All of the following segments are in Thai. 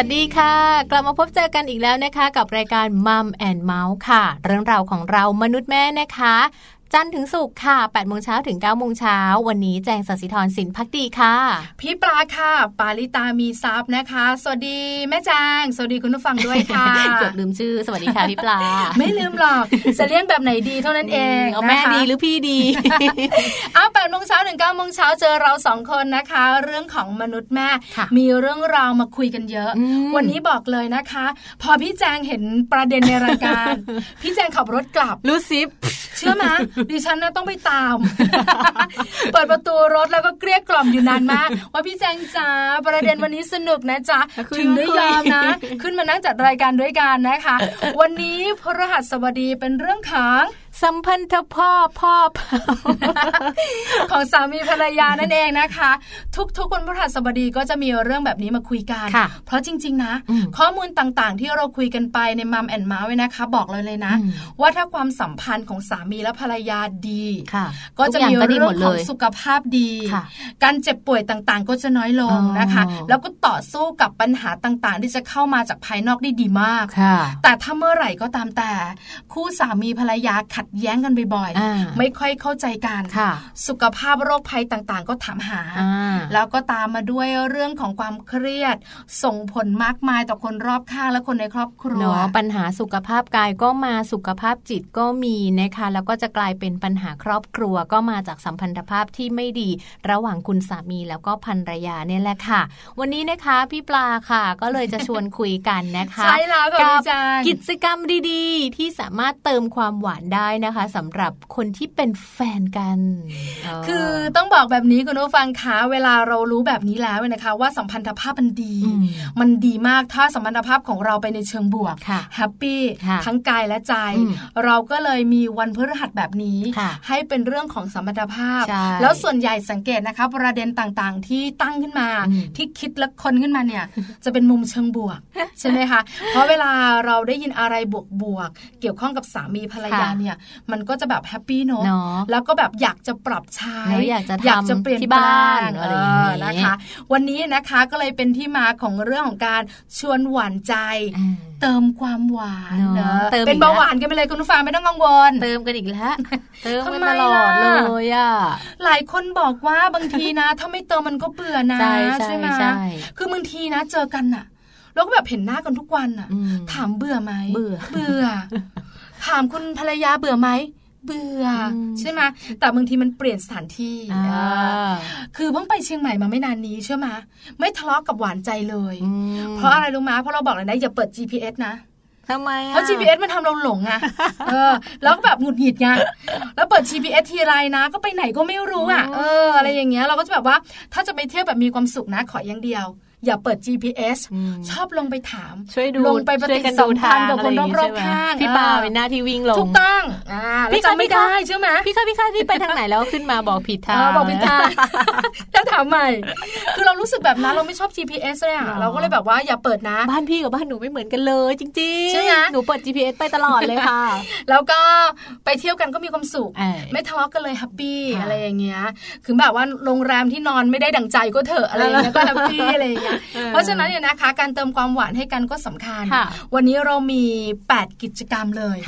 สวัสดีค่ะ กลับมาพบเจอกันอีกแล้วนะคะ กับรายการ Mom and Mouth ค่ะ เรื่องราวของเรามนุษย์แม่นะคะ จันทร์ถึงศุกร์ค่ะ8โมงเช้าถึง9โมงเช้าวันนี้แจงสัสิธรสินพักดีค่ะ พี่ปลาค่ะ ปาลิตามีซับนะคะ สวัสดีแม่แจงสวัสดีคุณผู้ฟังด้วยค่ะเกือบลืมชื่อสวัสดีค่ะพี่ปลา ไม่ลืมหรอกจะเรียกแบบไหนดีเท่านั้นเองเอาแม่ดีหรือพี่ดีเอาแปดโมงเช้าถึงเก้าโมงเช้าเจอเราสองคนนะคะ เรื่องของมนุษย์แม่มีเรื่องราวมาคุยกันเยอะ วันนี้บอกเลยนะคะ พอพี่แจงเห็นประเด็นในรายการ พี่แจงขับรถกลับรู้ซิป เชื่อไหมดิฉันนะต้องไปตาม เปิดประตูรถแล้วก็เกลี้ยกล่อมอยู่นานมาก ว่าพี่แจงจ้าประเด็นวันนี้สนุกนะจ๊ะถึงได้ยอมนะ ขึ้นมานั่งจัดรายการด้วยกันนะคะ วันนี้พระรหัสบดีเป็นเรื่องของ สัมพันธพ่อพ่อของสามีภรรยานั่นเองนะคะ ทุกๆคนพระหัสบดีก็จะมีเรื่องแบบนี้มาคุยกัน เพราะจริง ๆ นะ ข้อมูลต่างๆ ที่เราคุยกันไปในมัมแอนเมาส์ไว้นะคะ บอกเลยเลยนะ ว่าถ้าความสัมพันธ์ของสามีและภรรยาดีก็จะมีเรื่องของสุขภาพดี การเจ็บป่วยต่างๆ ก็จะน้อยลงนะคะ แล้วก็ต่อสู้กับปัญหาต่างๆ ที่จะเข้ามาจากภายนอกได้ดีมากแต่ถ้าเมื่อไหร่ก็ตามแต่ คู่สามีภรรยาขัดแย้งกันบ่อยๆ ไม่ค่อยเข้าใจกัน สุขภาพโรคภัยต่างๆ ก็ถามหา แล้วก็ตามมาด้วยเรื่องของความเครียด ส่งผลมากมายต่อคนรอบข้างและคนในครอบครัวปัญหาสุขภาพกายก็มาสุขภาพจิตก็มีนะคะแแล้วก็จะกลายเป็นปัญหาครอบครัวก็มาจากสัมพันธภาพที่ไม่ดี ระหว่างคุณสามีแล้วก็ภรรยาเนี่ยแหละค่ะ วันนี้นะคะพี่ปลาค่ะ ก็เลยจะชวนคุยกันนะคะใช่แล้วกับกิจกรรมดีๆ ที่สามารถเติมความหวานได้นะคะสำหรับคนที่เป็นแฟนกัน คือต้องบอกแบบนี้คุณผู้ฟังคะเวลาเรารู้แบบนี้แล้วนะคะ ว่าสัมพันธภาพมันดี มันดีมากถ้าสัมพันธภาพของเราไปในเชิงบวกแฮปปี้ทั้งกายและใจ เราก็เลยมีวันพฤหัสแบบนี้ ให้เป็นเรื่องของสัมพันธภาพ แล้วส่วนใหญ่สังเกตนะคะ ประเด็นต่างๆ ที่ตั้งขึ้นมาที่คิดและคนขึ้นมาเนี่ย จะเป็นมุมเชิงบวกใช่ไหมคะเพราะเวลาเราได้ยินอะไรบวกๆเกี่ยวข้องกับสามีภรรยาเนี่ยมันก็จะแบบแฮปปี้เนาะแล้วก็แบบอยากจะปรับใช้อยากจะอยากจะเปลี่ยนที่บ้านอะไรอย่างนี้นะคะ วันนี้นะคะก็เลยเป็นที่มาของเรื่องของการชวนหวานใจ เติมความหวานเนเป็นเบาหวานกันไปเลยคุณผู้ฟังไม่ต้องกังวล เติมกันอีกแล้วเติมกันตลอดเลยอะหลายคนบอกว่าบางทีนะ ถ้าไม่เติมมันก็เบื่อนะใช่ไหมคือบางทีนะเจอกันอะแล้วก็แบบเห็นหน้ากันทุกวันอะถามเบื่อไหมเบื่อเบื่อ ถามคุณภรรยาเบื่อไหมเบื่อใช่ไหมแต่บางทีมันเปลี่ยนสถานที่คือเพิ่งไปเชียงใหม่มาไม่นานนี้ใช่ไหมไม่ทะเลาะกับหวานใจเลย เพราะอะไรรู้ไหมเพราะเราบอกเลยนะอย่าเปิด GPS นะทำไมเพราะ GPS มันทำเราหลงอะเออ แล้วก็แบบหงุดหงิดไงแล้วเปิด GPS ทีไรนะ ก็ไปไหนก็ไม่รู้อะเออ อะไรอย่างเงี้ยเราก็จะแบบว่าถ้าจะไปเที่ยวแบบมีความสุขนะขออย่างเดียว อย่าเปิด GPS ชอบลงไปถาม ช่วยดูลงไปปฏิสัมพันธ์กับคนรอบๆข้างพี่ปาเป็นหน้าที่วิ่งลงถูกต้องพี่จำไม่ได้ใช่ไหมพี่ค่ะพี่ค่ะที่ไปทางไหนแล้วขึ้นมาบอกผิดทางบอกผิดทางแล้วถามใหม่ คือเรารู้สึกแบบนั้นเราไม่ชอบ GPS เลยอะเราก็เลยแบบว่าอย่าเปิดนะ บ้านพี่กับบ้านหนูไม่เหมือนกันเลยจริงๆใช่ไหมหนูเปิด GPS ไปตลอดเลยค่ะ แล้วก็ไปเที่ยวกันก็มีความสุข ไม่ทะเลาะกันเลย happy อะไรอย่างเงี้ยคือแบบว่าโรงแรมที่นอนไม่ได้ดังใจก็เถอะอะไรอย่างเงี้ยก็ happy อะไรอย่างเงี้ยเพราะฉะนั้นเนี่ยนะคะ การเติมความหวานให้กันก็สำคัญ วันนี้เรามี 8 กิจกรรมเลย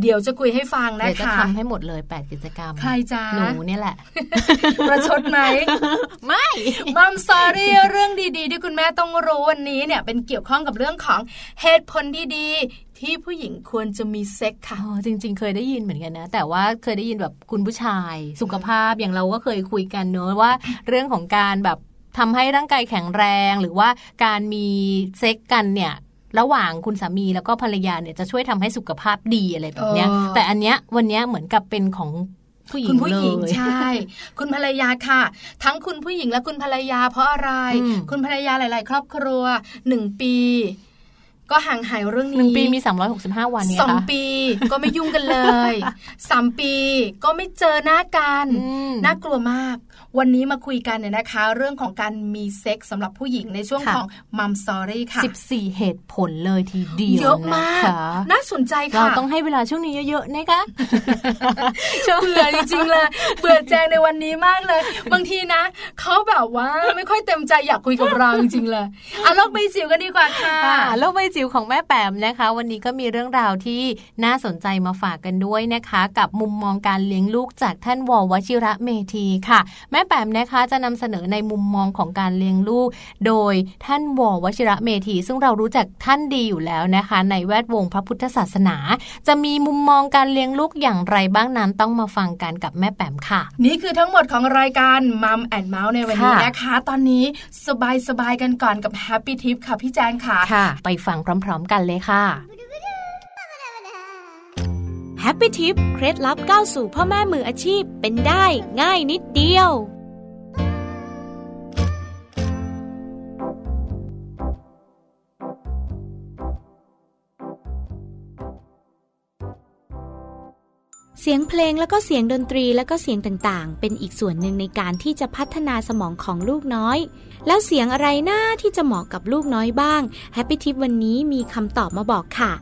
เดี๋ยวจะคุยให้ฟังนะคะเดี๋ยวจะทำให้หมดเลย 8 กิจกรรมใครจ้าหนูเนี่ยแหละประชดไหมไม่ Mom Story เรื่องดีๆ ที่คุณแม่ต้องรู้วันนี้เนี่ยเป็นเกี่ยวข้องกับเรื่องของเหตุผลดีๆ ที่ผู้หญิงควรจะมีเซ็กค่ะจริง ๆ เคยได้ยินเหมือนกันนะ แต่ว่าเคยได้ยินแบบคุณผู้ชาย สุขภาพอย่างเราก็เคยคุยกันเนอะว่า เรื่องของการแบบ ทำให้ร่างกายแข็งแรงหรือว่าการมีเซ็กกันเนี่ยระหว่างคุณสามีแล้วก็ภรรยาเนี่ยจะช่วยทำให้สุขภาพดีอะไรแบบเนี้ย แต่อันเนี้ยวันเนี้ยเหมือนกับเป็นของผู้หญิงผู้หญิงใช่ คุณภรรยาค่ะ ทั้งคุณผู้หญิงและคุณภรรยาเพราะอะไร คุณภรรยาหลาย ๆ ครอบครัวหนึ่งปี ก็ห่างหายเรื่องนี้หนึ่งปีมี 365 วันเนี่ยสองปีก็ไม่ยุ่งกันเลยสามปีก็ไม่เจอหน้ากัน น่ากลัวมาก วันนี้มาคุยกันเนี่ยนะคะ เรื่องของการมีเซ็กส์สำหรับผู้หญิงในช่วงของ Mom Story ค่ะ 14 เหตุผลเลยทีเดียวเยอะมาก น่าสนใจค่ะ เราต้องให้เวลาช่วงนี้เยอะๆนะคะเบื่อจริงๆเลยเบื่อแจงในวันนี้มากเลย บางทีนะเขาแบบว่าไม่ค่อยเต็มใจอยากคุยกับเราจริงๆเลยอะโลกใบจิ๋วกันดีกว่าค่ะโลกใบจิ๋วของแม่แปมนะคะ วันนี้ก็มีเรื่องราวที่น่าสนใจมาฝากกันด้วยนะคะ กับมุมมองการเลี้ยงลูกจากท่านววชิระเมธีค่ะ แม่แปมนะคะจะนำเสนอในมุมมองของการเลี้ยงลูก โดยท่านววชิระเมธีซึ่งเรารู้จักท่านดีอยู่แล้วนะคะ ในแวดวงพระพุทธศาสนา จะมีมุมมองการเลี้ยงลูกอย่างไรบ้างนั้นต้องมาฟังกันกับแม่แปมค่ะ นี่คือทั้งหมดของรายการ Mom and Mouth ในวันนี้นะคะ ตอนนี้สบายสบายกันก่อนกับ happy tip ค่ะพี่แจงค่ะ ไปฟังพร้อม ๆ กันเลยค่ะ happy tip เคล็ดลับก้าวสู่พ่อแม่มืออาชีพเป็นได้ง่ายนิดเดียว เสียงเพลงแล้วก็เสียงดนตรีแล้วก็เสียงต่างๆ เป็นอีกส่วนหนึ่งในการที่จะพัฒนาสมองของลูกน้อย แล้วเสียงอะไรหน้าที่จะเหมาะกับลูกน้อยบ้างแฮปปี้ทิปวันนี้มีคำตอบมาบอกค่ะ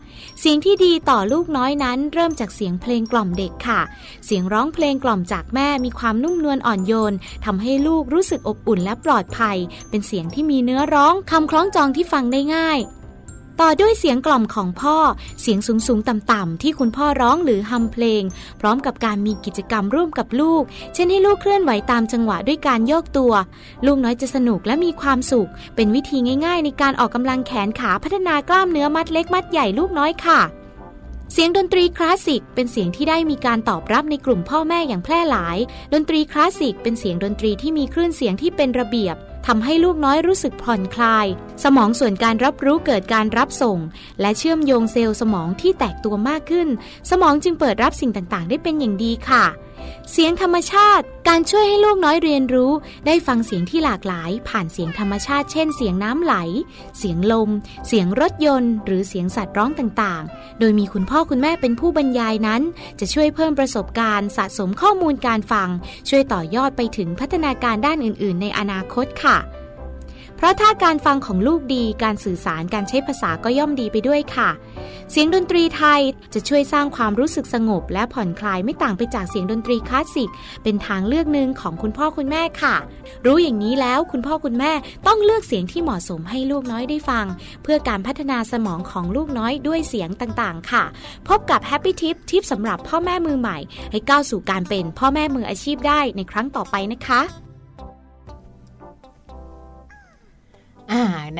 เสียงที่ดีต่อลูกน้อยนั้น เริ่มจากเสียงเพลงกล่อมเด็กค่ะ เสียงร้องเพลงกล่อมจากแม่มีความนุ่มนวลอ่อนโยนทำให้ลูกรู้สึกอบอุ่นและปลอดภัย เป็นเสียงที่มีเนื้อร้องคำคล้องจองที่ฟังได้ง่าย ต่อด้วยเสียงกล่อมของพ่อ เสียงสูงสูงต่ำๆที่คุณพ่อร้องหรือฮัมเพลง พร้อมกับการมีกิจกรรมร่วมกับลูก เช่นให้ลูกเคลื่อนไหวตามจังหวะด้วยการโยกตัว ลูกน้อยจะสนุกและมีความสุข เป็นวิธีง่าย ๆ ในการออกกำลังแขนขาพัฒนากล้ามเนื้อมัดเล็กมัดใหญ่ลูกน้อยค่ะเสียงดนตรีคลาสสิกเป็นเสียงที่ได้มีการตอบรับในกลุ่มพ่อแม่อย่างแพร่หลาย ดนตรีคลาสสิกเป็นเสียงดนตรีที่มีคลื่นเสียงที่เป็นระเบียบ ทำให้ลูกน้อยรู้สึกผ่อนคลาย สมองส่วนการรับรู้เกิดการรับส่ง และเชื่อมโยงเซลล์สมองที่แตกตัวมากขึ้น สมองจึงเปิดรับสิ่งต่างๆ ได้เป็นอย่างดีค่ะ เสียงธรรมชาติ การช่วยให้ลูกน้อยเรียนรู้ ได้ฟังเสียงที่หลากหลาย ผ่านเสียงธรรมชาติ เช่น เสียงน้ำไหล เสียงลม เสียงรถยนต์ หรือเสียงสัตว์ร้องต่างๆ โดยมีคุณพ่อคุณแม่เป็นผู้บรรยายนั้น จะช่วยเพิ่มประสบการณ์ สะสมข้อมูลการฟัง ช่วยต่อยอดไปถึงพัฒนาการด้านอื่น ๆ ในอนาคตค่ะ เพราะถ้าการฟังของลูกดีการสื่อสารการใช้ภาษาก็ย่อมดีไปด้วยค่ะ เสียงดนตรีไทยจะช่วยสร้างความรู้สึกสงบ และผ่อนคลายไม่ต่างไปจากเสียงดนตรีคลาสสิก เป็นทางเลือกหนึ่งของคุณพ่อคุณแม่ค่ะ รู้อย่างนี้แล้วคุณพ่อคุณแม่ต้องเลือกเสียงที่เหมาะสมให้ลูกน้อยได้ฟัง เพื่อการพัฒนาสมองของลูกน้อยด้วยเสียงต่างๆ ค่ะ พบกับ Happy Tip ทิปสำหรับพ่อแม่มือใหม่ ให้ก้าวสู่การเป็นพ่อแม่มืออาชีพได้ในครั้งต่อไปนะคะ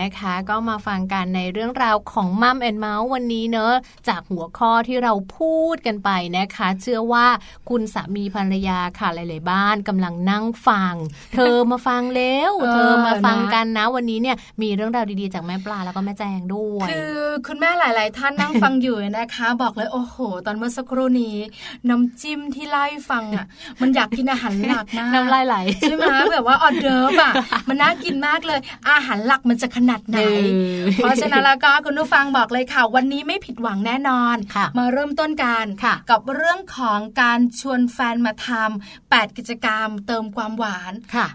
นะคะ ก็มาฟังกันในเรื่องราวของมัมแอนเมาส์วันนี้เนอะจากหัวข้อที่เราพูดกันไปนะคะ เชื่อว่าคุณสามีภรรยาค่ะหลาย ๆ บ้านกำลังนั่งฟัง เธอมาฟังแล้วเธอมาฟังกันนะ วันนี้เนี่ยมีเรื่องราวดีๆ จากแม่ปลาแล้วก็แม่แจงด้วยคือคุณแม่หลาย ๆ ท่านนั่งฟังอยู่นะคะ บอกเลยโอ้โห ตอนเมื่อสักครู่นี้น้ำจิ้มที่ไล่ฟังอะ มันอยากกินอาหารหลักนะน้ำลายไหลใช่ไหมแบบว่าออเดิร์ฟอะมันน่ากินมากเลย อาหารหลักมันจะขนาดไหน เพราะฉะนั้นแล้วก็คุณผู้ฟังบอกเลยค่ะ วันนี้ไม่ผิดหวังแน่นอน มาเริ่มต้นกันกับเรื่องของการชวนแฟนมาทำ8กิจกรรมเติมความหวาน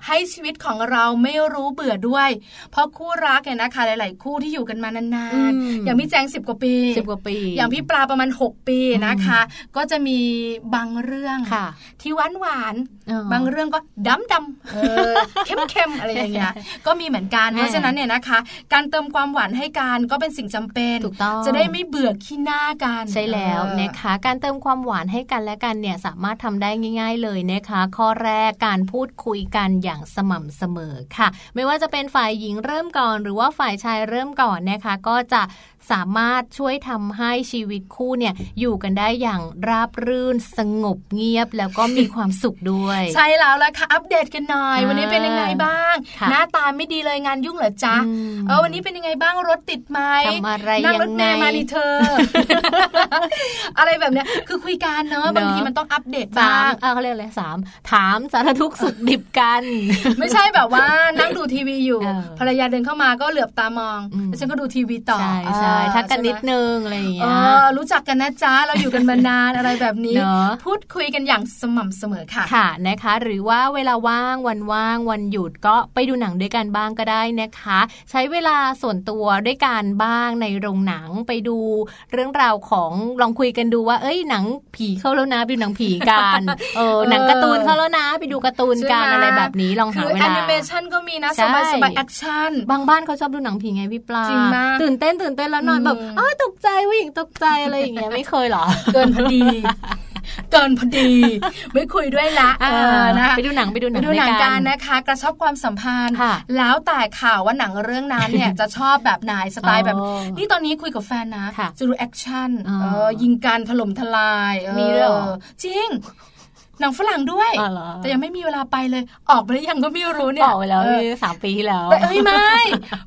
ให้ชีวิตของเราไม่รู้เบื่อด้วย เพราะคู่รักเนี่ยนะคะ หลาย ๆ คู่ที่อยู่กันมานานๆ อย่างพี่แจงสิบกว่าปีสิบกว่าปี อย่างพี่ปลาประมาณ 6 ปีนะคะ ก็จะมีบางเรื่องที่หวานหวานบางเรื่องก็ดำดำเข้มเข้มอะไรอย่างเงี้ยก็มีเหมือนกันเพราะฉะนั้นเนี่ยนะคะ การเติมความหวานให้กันก็เป็นสิ่งจำเป็นถูกต้องจะได้ไม่เบื่อขี้หน้ากันใช่แล้วนะคะ การเติมความหวานให้กันและกันเนี่ยสามารถทำได้ง่าย ๆเลยนะคะ ข้อแรกการพูดคุยกันอย่างสม่ำเสมอค่ะ ไม่ว่าจะเป็นฝ่ายหญิงเริ่มก่อน หรือว่าฝ่ายชายเริ่มก่อนนะคะ ก็จะ สามารถช่วยทำให้ชีวิตคู่เนี่ยอยู่กันได้อย่างราบรื่นสงบเงียบแล้วก็มีความสุขด้วย ใช่แล้วละค่ะอัปเดตกันหน่อย วันนี้เป็นยังไงบ้าง หน้าตาไม่ดีเลยงานยุ่งเหรอจ๊ะเออวันนี้เป็นยังไงบ้างรถติดไหมทำอะไรนั่งรถเมล์มาดิเธอ อะไรแบบเนี้ยคือคุยกันเนอะบางทีมันต้องอัปเดตบ้างเขาเรียกอะไรสามถามสารทุกสุขดิบกัน ไม่ใช่แบบว่านั่งดูทีวีอยู่ ภรรยาเดินเข้ามาก็เหลือบตามองแล้วฉันก็ดูทีวีต่อใช่ทักกันนิดนึงอะไรอย่างเงี้ยรู้จักกันนะจ๊ะเราอยู่กันมานานอะไรแบบนี้ พูดคุยกันอย่างสม่ำเสมอค่ะค่ะนะคะ หรือว่าเวลาว่างวันว่างวันหยุดก็ไปดูหนังด้วยกันบ้างก็ได้นะคะ ใช้เวลาส่วนตัวด้วยกันบ้างในโรงหนังไปดูเรื่องราวของลองคุยกันดูว่า เอ้ยหนังผีเข้าแล้วนะไปดูหนังผีกันเออหนังการ์ตูนเข้าแล้วนะ ไปดูการ์ตูนกันอะไรแบบนี้ลองหาเวลาคือแอนิเมชันก็มีนะสบายสบาย action บางบ้านเขาชอบดูหนังผีไงพี่ปลาตื่นเต้นตื่นเต้นแล้วนอนแบบอ้าตกใจผู้หญิงตกใจอะไรอย่างเงี้ยไม่เคยหรอ เกินพอดีเกินพอดี ไม่คุยด้วยละเออนะไปดูหนังไปดูหนังไปดูหนังกันนะคะ กระชับความสัมพันธ์ แล้วแต่เขาว่าหนังเรื่องนั้นเนี่ยจะชอบแบบไหนสไตล์แบบ นี่ตอนนี้คุยกับแฟนนะจะดูแอคชั่นยิงการถล่มทลายมีเรื่องจริง หนังฝรั่งด้วย แต่ยังไม่มีเวลาไปเลย ออกไปหรือยังก็ไม่รู้เนี่ยออกไปแล้วสามปีที่แล้วเอ้ยไม่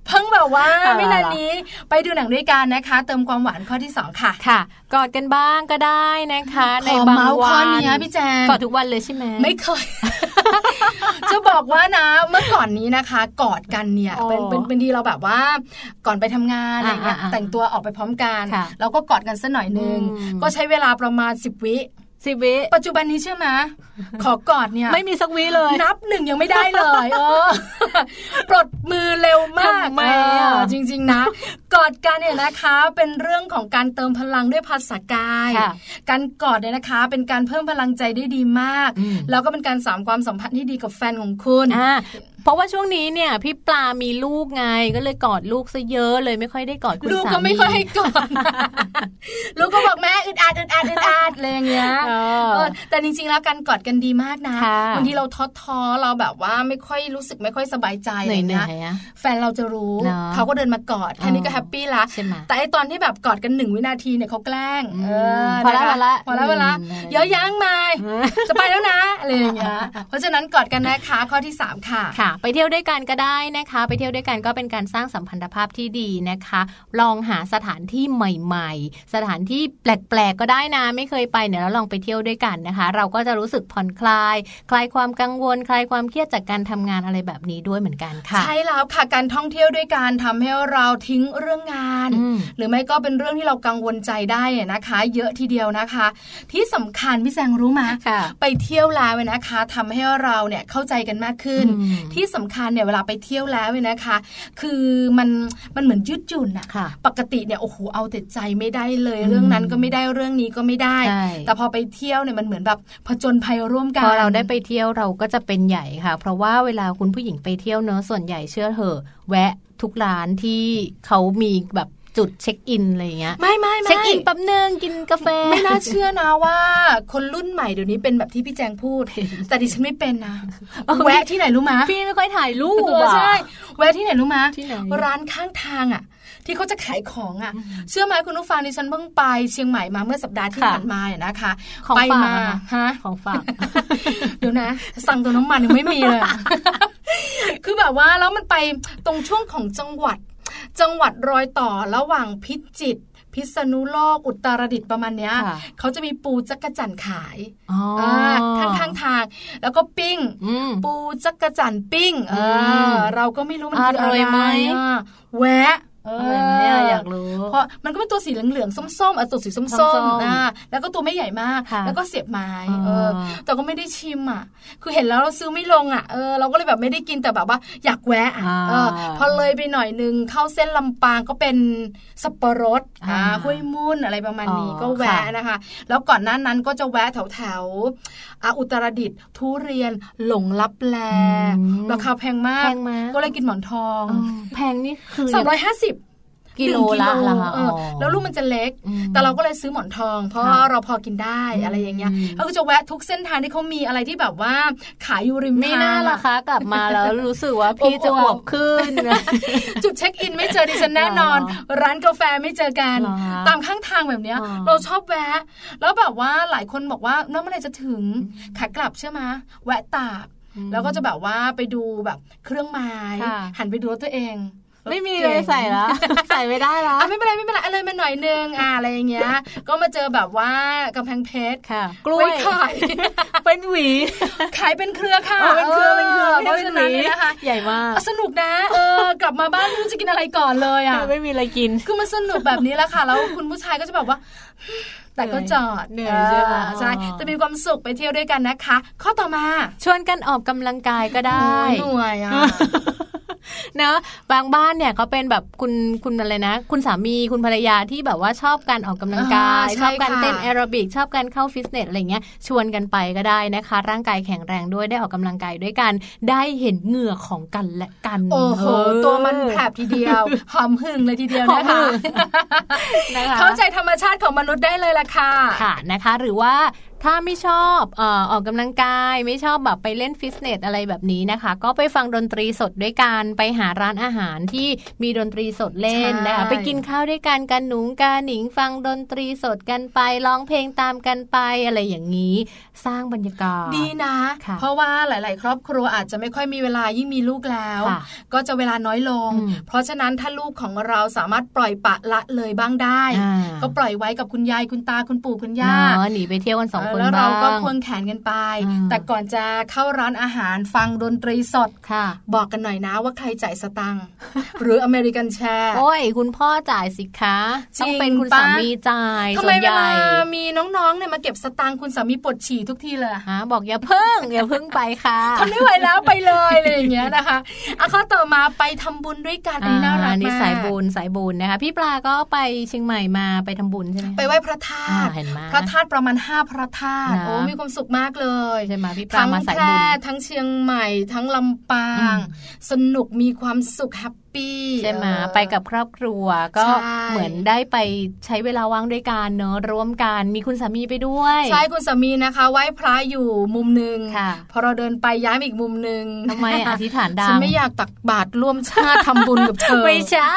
เพิ่งแบบว่าไม่นานนี้ไปดูหนังด้วยกันนะคะ เติมความหวานข้อที่สองค่ะค่ะกอดกันบ้างก็ได้นะคะ ในบางวันข้อนี้พี่แจงกอดทุกวันเลยใช่ไหมไม่เคยจะบอกว่านะเมื่อก่อนนี้นะคะ กอดกันเนี่ยเป็นเป็นเป็นทีเราแบบว่า ก่อนไปทำงานอะไรเงี้ยแต่งตัวออกไปพร้อมกันแล้วก็กอดกันสักหน่อยนึงก็ใช้เวลาประมาณสิบวิ สิวิปัจจุบันนี้เชื่อไหมขอกอดเนี่ย ไม่มีสักวิเลย นับหนึ่งยังไม่ได้เลยเออปลดมือเร็วมากไม่จริง ๆ นะ กอดกันเนี่ยนะคะ เป็นเรื่องของการเติมพลังด้วยภาษากาย การกอดเนี่ยนะคะ เป็นการเพิ่มพลังใจได้ดีมาก แล้วก็เป็นการสามความสัมพันธ์ที่ดีกับแฟนของคุณราะว่าช่วงนี้เนี่ยพี่ปลามีลูกไงก็เลยกอดลูกซะเยอะเลยไม่ค่อยได้กอดคุณสามีลูกก็ไม่ค่อยให้กอดลูกก็บ อกแม่อึดอัดอึดอัดอึดอัดอะไรอย่างเงี้ยแต่จริงๆแล้วการกอดกันดีมากนะบางทีเราท้อท้อเราแบบว่าไม่ค่อยรู้สึกไม่ค่อยสบายใจอะไรเงี้ยแฟนเราจะรู้เขาก็เดินมากอดแค่นี้ก็แฮปปี้ละแต่ไอตอนที่แบบกอดกันหนึ่งวินาทีเนี่ยเขาแกล้งพอแล้วพอแล้วพอแล้วพอแล้วเยอะยั้งมาจะไปแล้วนะอะไรอย่างเงี้ยเพราะฉะนั้นกอดกันนะคะข้อที่ 3 ค่ะค่ะ ไปเที่ยวด้วยกันก็ได้นะคะ ไปเที่ยวด้วยกันก็เป็นการสร้างสัมพันธภาพที่ดีนะคะ ลองหาสถานที่ใหม่ ๆ สถานที่แปลกๆก็ได้นะไม่เคยไปเนี่ยแล้วลองไปเที่ยวด้วยกันนะคะ เราก็จะรู้สึกผ่อนคลาย คลายความกังวล คลายความเครียดจากการทำงานอะไรแบบนี้ด้วยเหมือนกันค่ะ ใช่แล้วค่ะการท่องเที่ยวด้วยการทำให้เราทิ้งเรื่องงาน หรือไม่ก็เป็นเรื่องที่เรากังวลใจได้นะคะ เยอะทีเดียวนะคะ ที่สำคัญพี่แซงรู้ไหมไปเที่ยวแล้วนะคะทำให้เราเนี่ยเข้าใจกันมากขึ้น ที่สำคัญเนี่ยเวลาไปเที่ยวแล้วนะคะ คือมันมันเหมือนยืดหยุ่นอะปกติเนี่ยโอ้โหเอาแต่ใจไม่ได้เลยเรื่องนั้นก็ไม่ได้เรื่องนี้ก็ไม่ได้ แต่พอไปเที่ยวเนี่ยมันเหมือนแบบผจญภัยร่วมกันพอเราได้ไปเที่ยวเราก็จะเป็นใหญ่ค่ะ เพราะว่าเวลาคุณผู้หญิงไปเที่ยวเนอะส่วนใหญ่เชื่อเถอะแวะทุกร้านที่เขามีแบบจุดเช็คอินอะไรเงี้ยไม่ไม่ไม่เช็คอินแป๊บนึงกินกาแฟ ไม่น่าเชื่อนะว่า คนรุ่นใหม่เดี๋ยวนี้เป็นแบบที่พี่แจงพูด แต่ดิฉันไม่เป็นนะแวะที่ไหนรู้มาพี่ไม่ค่อยถ่ายรูปใช่แวะที่ไหนรู้มาร้านข้างทางอะ ที่เขาจะขายของอะ เชื่อไหมคุณนุฟังดิฉันเพิ่งไปเชียงใหม่มาเมื่อสัปดาห์ที่ผ่านมาเนี่ยนะคะ ไปมาฮะของฝากเดี๋ยวนะ สั่งตัวน้ำมันยังไม่มีเลย คือแบบว่าแล้วมันไปตรงช่วงของจังหวัด จังหวัดรอยต่อระหว่างพิจิตรพิษณุโลกอุตรดิตประมาณเนี้ยเขาจะมีปูจักระจันขายข้างข้างทาง แล้วก็ปิ้ง ปูจักระจันปิ้งเราก็ไม่รู้มันคืออะไรแวะ เออเนี่ยอยากรู้เพราะมันก็เป็นตัวสีเหลืองๆส้มๆอะตัวสีส้มๆนะแล้วก็ตัวไม่ใหญ่มาก แล้วก็เสียบไม้เออ แต่ก็ไม่ได้ชิมอะ คือเห็นแล้วเราซื้อไม่ลงอะเออเราก็เลยแบบไม่ได้กินแต่แบบว่าอยากแวะอะเออพอเลยไปหน่อยนึงเข้าเส้นลำปางก็เป็นสับปะรดอ่าห้วยมุ่นอะไรประมาณนี้ก็แวะนะคะ แล้วก่อนหน้านั้นก็จะแวะแถวแถวอุตรดิตทุเรียนหลงลับแลราคาแพงมากก็เลยกินหมอนทอง แพงนี่คือสองร้อยห้าสิบ กิโลละละแล้วลูกมันจะเล็ก แต่เราก็เลยซื้อหมอนทอง เพราะเราพอกินได้อะไรอย่างเงี้ยเราก็จะแวะทุกเส้นทางที่เขามีอะไรที่แบบว่าขายอยู่ริมทางไม่น่าล่ะคะ กลับมาแล้วรู้สึกว่าพี่จะอวบขึ้น จุดเช็คอินไม่เจอดิฉันแน่นอน ร้านกาแฟไม่เจอกัน ตามข้างทางแบบเนี้ย เราชอบแวะ แล้วแบบว่าหลายคนบอกว่าน้ำเมื่อไรจะถึงขากลับใช่ไหมแวะตากแล้วก็จะแบบว่าไปดูแบบเครื่องไม้ หันไปดูตัวเอง ไม่มีเลยใส่แล้วใส่ไม่ได้แล้วไม่เป็นไรไม่เป็นไรอะไรมาหน่อยนึงอ่าอะไรอย่างเงี้ย ก็มาเจอแบบว่ากำแพงเพชรค่ะ กล้วยขายเป็นหวี ขายเป็นเครือค่ะเป็นเครือเป็นเครือเพราะฉะนั้นนะคะใหญ่มากสนุกนะเออกลับมาบ้านไม่รู้จะกินอะไรก่อนเลยอะไม่มีอะไรกินคือมันสนุกแบบนี้แหละค่ะ แล้วคุณผู้ชายก็จะแบบว่าแต่ก็จอดเหนื่อยใช่ไหมใช่แต่มีความสุขไปเที่ยวด้วยกันนะคะ ข้อต่อมา ชวนกันออกกำลังกายก็ได้ด้วยอะ เนอะบางบ้านเนี่ยเขาเป็นแบบคุณคุณอะไรนะ คุณสามีคุณภรรยาที่แบบว่าชอบการออกกำลังกาย ชอบการเต้นแอโรบิกชอบการเข้าฟิตเนสอะไรเงี้ยชวนกันไปก็ได้นะคะ ร่างกายแข็งแรงด้วยได้ออกกำลังกายด้วยกัน ได้เห็นเหงื่อของกันและกันโอ้โหตัวมันแผล็บทีเดียวหอมหึ่งเลยทีเดียวนะคะเข้าใจธรรมชาติของมนุษย์ได้เลยล่ะค่ะค่ะนะคะ หรือว่าถ้าไม่ชอบอออกกำลังกาย ไม่ชอบแบบไปเล่นฟิตเนสอะไรแบบนี้นะคะ ก็ไปฟังดนตรีสดด้วยกันไปหาร้านอาหารที่มีดนตรีสดเล่นนะคะไปกินข้าวด้วยกันกันหนุงกันหนิงฟังดนตรีสดกันไปร้องเพลงตามกันไปอะไรอย่างนี้ สร้างบรรยากาศดีนะะเพราะว่าหลาย ๆ ครอบครัวอาจจะไม่ค่อยมีเวลายิ่งมีลูกแล้ว ก็จะเวลาน้อยลง เพราะฉะนั้นถ้าลูกของเราสามารถปล่อยปะละเลยบ้างได้ ก็ปล่อยไว้กับคุณยายคุณตาคุณปู่คุณย่าหนีไปเที่ยวกันสองคนแล้วเราก็ควงแขนกันไป แต่ก่อนจะเข้าร้านอาหารฟังดนตรีสดค่ะ บอกกันหน่อยนะว่าใครจ่ายสตังค์หรืออเมริกันแชร์โอ้ยคุณพ่อจ่ายสิคะต้องเป็นคุณสามีจ่ายทำไมเวลามีน้องๆเนี่ยมาเก็บสตังค์คุณสามีปวดฉี่ทุกทีเลยฮะบอกอย่าเพิ่งอย่าเพิ่งไปค่ะทนไม่ไหวแล้วไปเลยอะไรอย่างเงี้ยนะคะเอาข้อต่อมาไปทำบุญด้วยกันน่ารักมากนี่สายบุญสายบุญนะคะ พี่ปลาก็ไปเชียงใหม่มาไปทำบุญใช่ไหมไปไหว้พระธาตุพระธาตุประมาณห้าพระธาตุโอ้มีความสุขมากเลยใช่ไหมพี่ปลามาสายบุญทั้งเชียงใหม่ ทั้งลำปาง สนุกมีความสุขแฮปปี้ใช่ไหมไปกับครอบครัว ก็เหมือนได้ไปใช้เวลาว่างด้วยกันเนอะร่วมกันมีคุณสามีไปด้วย ใช่คุณสามีนะคะ ไหว้พระอยู่มุมหนึ่งพอเราเดินไปย้ายอีกมุมหนึ่งทำไมอธิษฐานดังฉันไม่อยากตักบาตรร่วมชาติทำบุญกับเธอไม่ใช่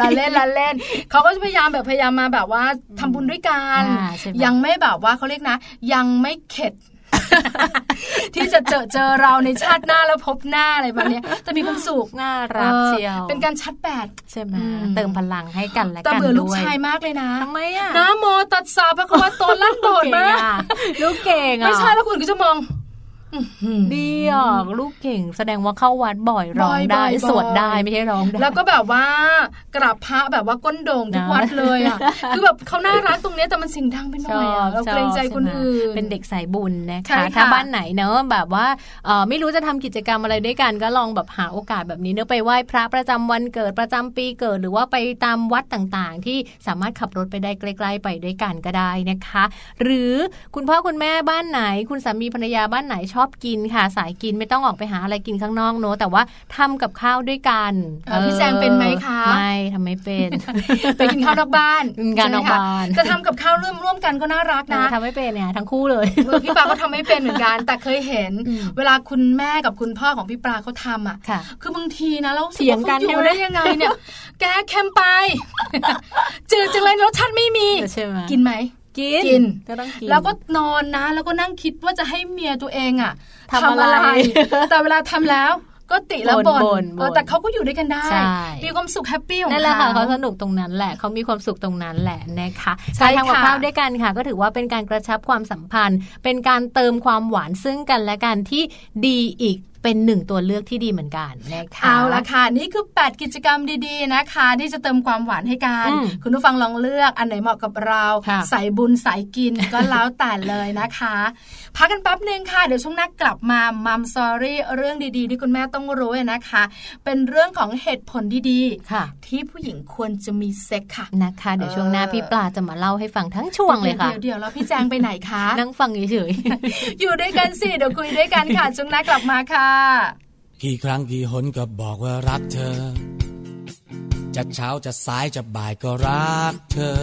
ละเล่นละเล่นเขาก็จะพยายามแบบพยายามมาแบบว่าทำบุญด้วยกันยังไม่แบบว่าเขาเรียกนะ ยังไม่เข็ด ที่จะเจอเจอเราในชาติหน้าแล้วพบหน้าอะไรแบบนี้จะมีความสุขน่ารักเชียวเป็นการชัดแบดใช่ไหมเติมพลังให้กันและกันแต่เบื่อลูกชายมากเลยนะทำไมอะน้าโมตัดสาพระคัมภีร์ลั่นโดดมากลูกเก่งอะไม่ใช่แล้วคุณก็จะมอง ดีอะลูกเก่งแสดงว่าเข้าวัดบ่อยร้องได้สวดได้ไม่ใช่ร้องได้แล้วก็แบบว่ากราบพระแบบว่าก้นโด่งทุกวัดเลยอะคือแบบเขาน่ารักตรงนี้แต่มันสิ่งดังไปหน่อยเราเกรงใจคนอื่นเป็นเด็กสายบุญนะคะถ้าบ้านไหนเนอะแบบว่าไม่รู้จะทำกิจกรรมอะไรด้วยกันก็ลองแบบหาโอกาสแบบนี้เนอะไปไหว้พระประจำวันเกิดประจำปีเกิด หรือว่าไปตามวัดต่างๆ ที่สามารถขับรถไปได้ใกล้ๆไปด้วยกันก็ได้นะคะ หรือคุณพ่อคุณแม่บ้านไหน คุณสามีภรรยาบ้านไหนชอบกินค่ะ สายกินไม่ต้องออกไปหาอะไรกินข้างนอกเนอะแต่ว่าทำกับข้าวด้วยกันพี่แจงเป็นไหมคะไม่ทำไม่เป็นไปกินข้าวนอกบ้านกินนอกบ้านแต่ทำกับข้าวร่วมร่วมกันก็น่ารักนะทำไม่เป็นเนี่ยทั้งคู่เลยพี่ปลาก็ทำไม่เป็นเหมือนกัน แต่เคยเห็น เวลาคุณแม่กับคุณพ่อของพี่ปลาเขาทำอะ คือบางทีนะแล้วเสียงกันอยู่ได้ยังไงเนี่ย แกเค็มไปเจอจังเลยรสชาติไม่มีกินไหม กินกินก็ต้องกินแล้วก็นอนนะ แล้วก็นั่งคิดว่าจะให้เมียตัวเองอะทำอะไร แต่เวลาทำแล้วก็ติแล้วบ่นแต่เขาก็อยู่ด้วยกันได้ มีความสุขแฮปปี้ของเขานั่นแหละค่ะเขาสนุกตรงนั้นแหละเขามีความสุขตรงนั้นแหละนะคะการทำกับข้าวด้วยกันค่ะ ก็ถือว่าเป็นการกระชับความสัมพันธ์ เป็นการเติมความหวานซึ่งกันและกันที่ดีอีกเป็นหนึ่งตัวเลือกที่ดีเหมือนกันนะคะเอาละค่ะ นี่คือ 8 กิจกรรมดีๆนะคะ ที่จะเติมความหวานให้กันคุณผู้ฟังลองเลือกอันไหนเหมาะกับเราใส่บุญใส่กินก็แล้วแต่เลยนะคะพักกันแป๊บนึงค่ะ เดี๋ยวช่วงนักกลับมามัมซอรี่เรื่องดีๆ ที่คุณแม่ต้องรู้นะคะ เป็นเรื่องของเหตุผลดีๆที่ผู้หญิงควรจะมีเซ็กค่ะนะคะ เดี๋ยวช่วงหน้าพี่ปลาจะมาเล่าให้ฟังทั้งช่วงเลยค่ะเดี๋ยวเดี๋ยวแล้วพี่แจงไปไหนคะนั่งฟังเฉยๆอยู่ด้วยกันสิเดี๋ยวคุยด้วยกันค่ะช่วงนักกลับมาค่ะกี่ครั้งกี่หนก็บอกว่ารักเธอ จะเช้าจะสายจะบ่ายก็รักเธอ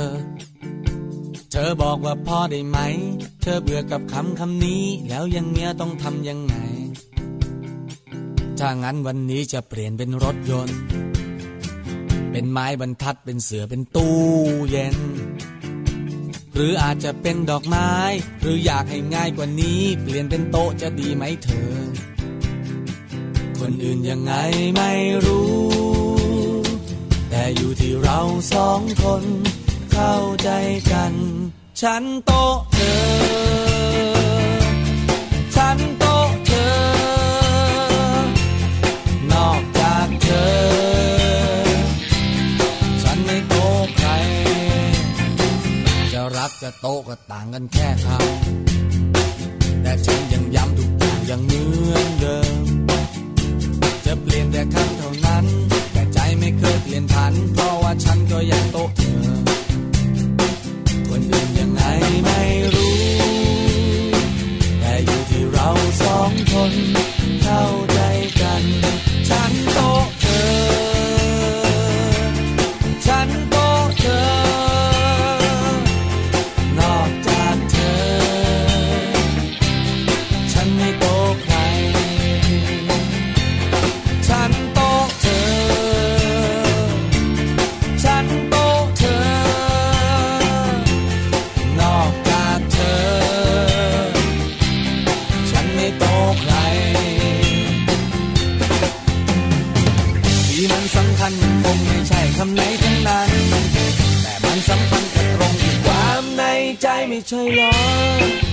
เธอบอกว่าพอได้ไหม เธอเบื่อกับคำคำนี้ แล้วยังเงี้ยต้องทำยังไง ถ้างั้นวันนี้จะเปลี่ยนเป็นรถยนต์ เป็นไม้บรรทัดเป็นเสือเป็นตู้เย็นหรืออาจจะเป็นดอกไม้ หรืออยากให้ง่ายกว่านี้ เปลี่ยนเป็นโต๊ะจะดีไหมเธอ คนอื่นยังไงไม่รู้ แต่อยู่ที่เราสองคน เข้าใจกัน ฉันโตเธอ ฉันโตเธอ นอกจากเธอ ฉันไม่โตใคร จะรักจะโตก็ต่างกันแค่คำแต่ฉันยังย้ำทุกอย่างยังเหมือนเดิม เปลี่ยนแต่คำเท่านั้น แต่ใจไม่เคยเปลี่ยนผัน เพราะว่าฉันก็ยังโตเธอคนอื่นยังไงไม่รู้ แต่อยู่ที่เราสองคนเข้าใจกัน ฉันโต ไม่ใช่หรอ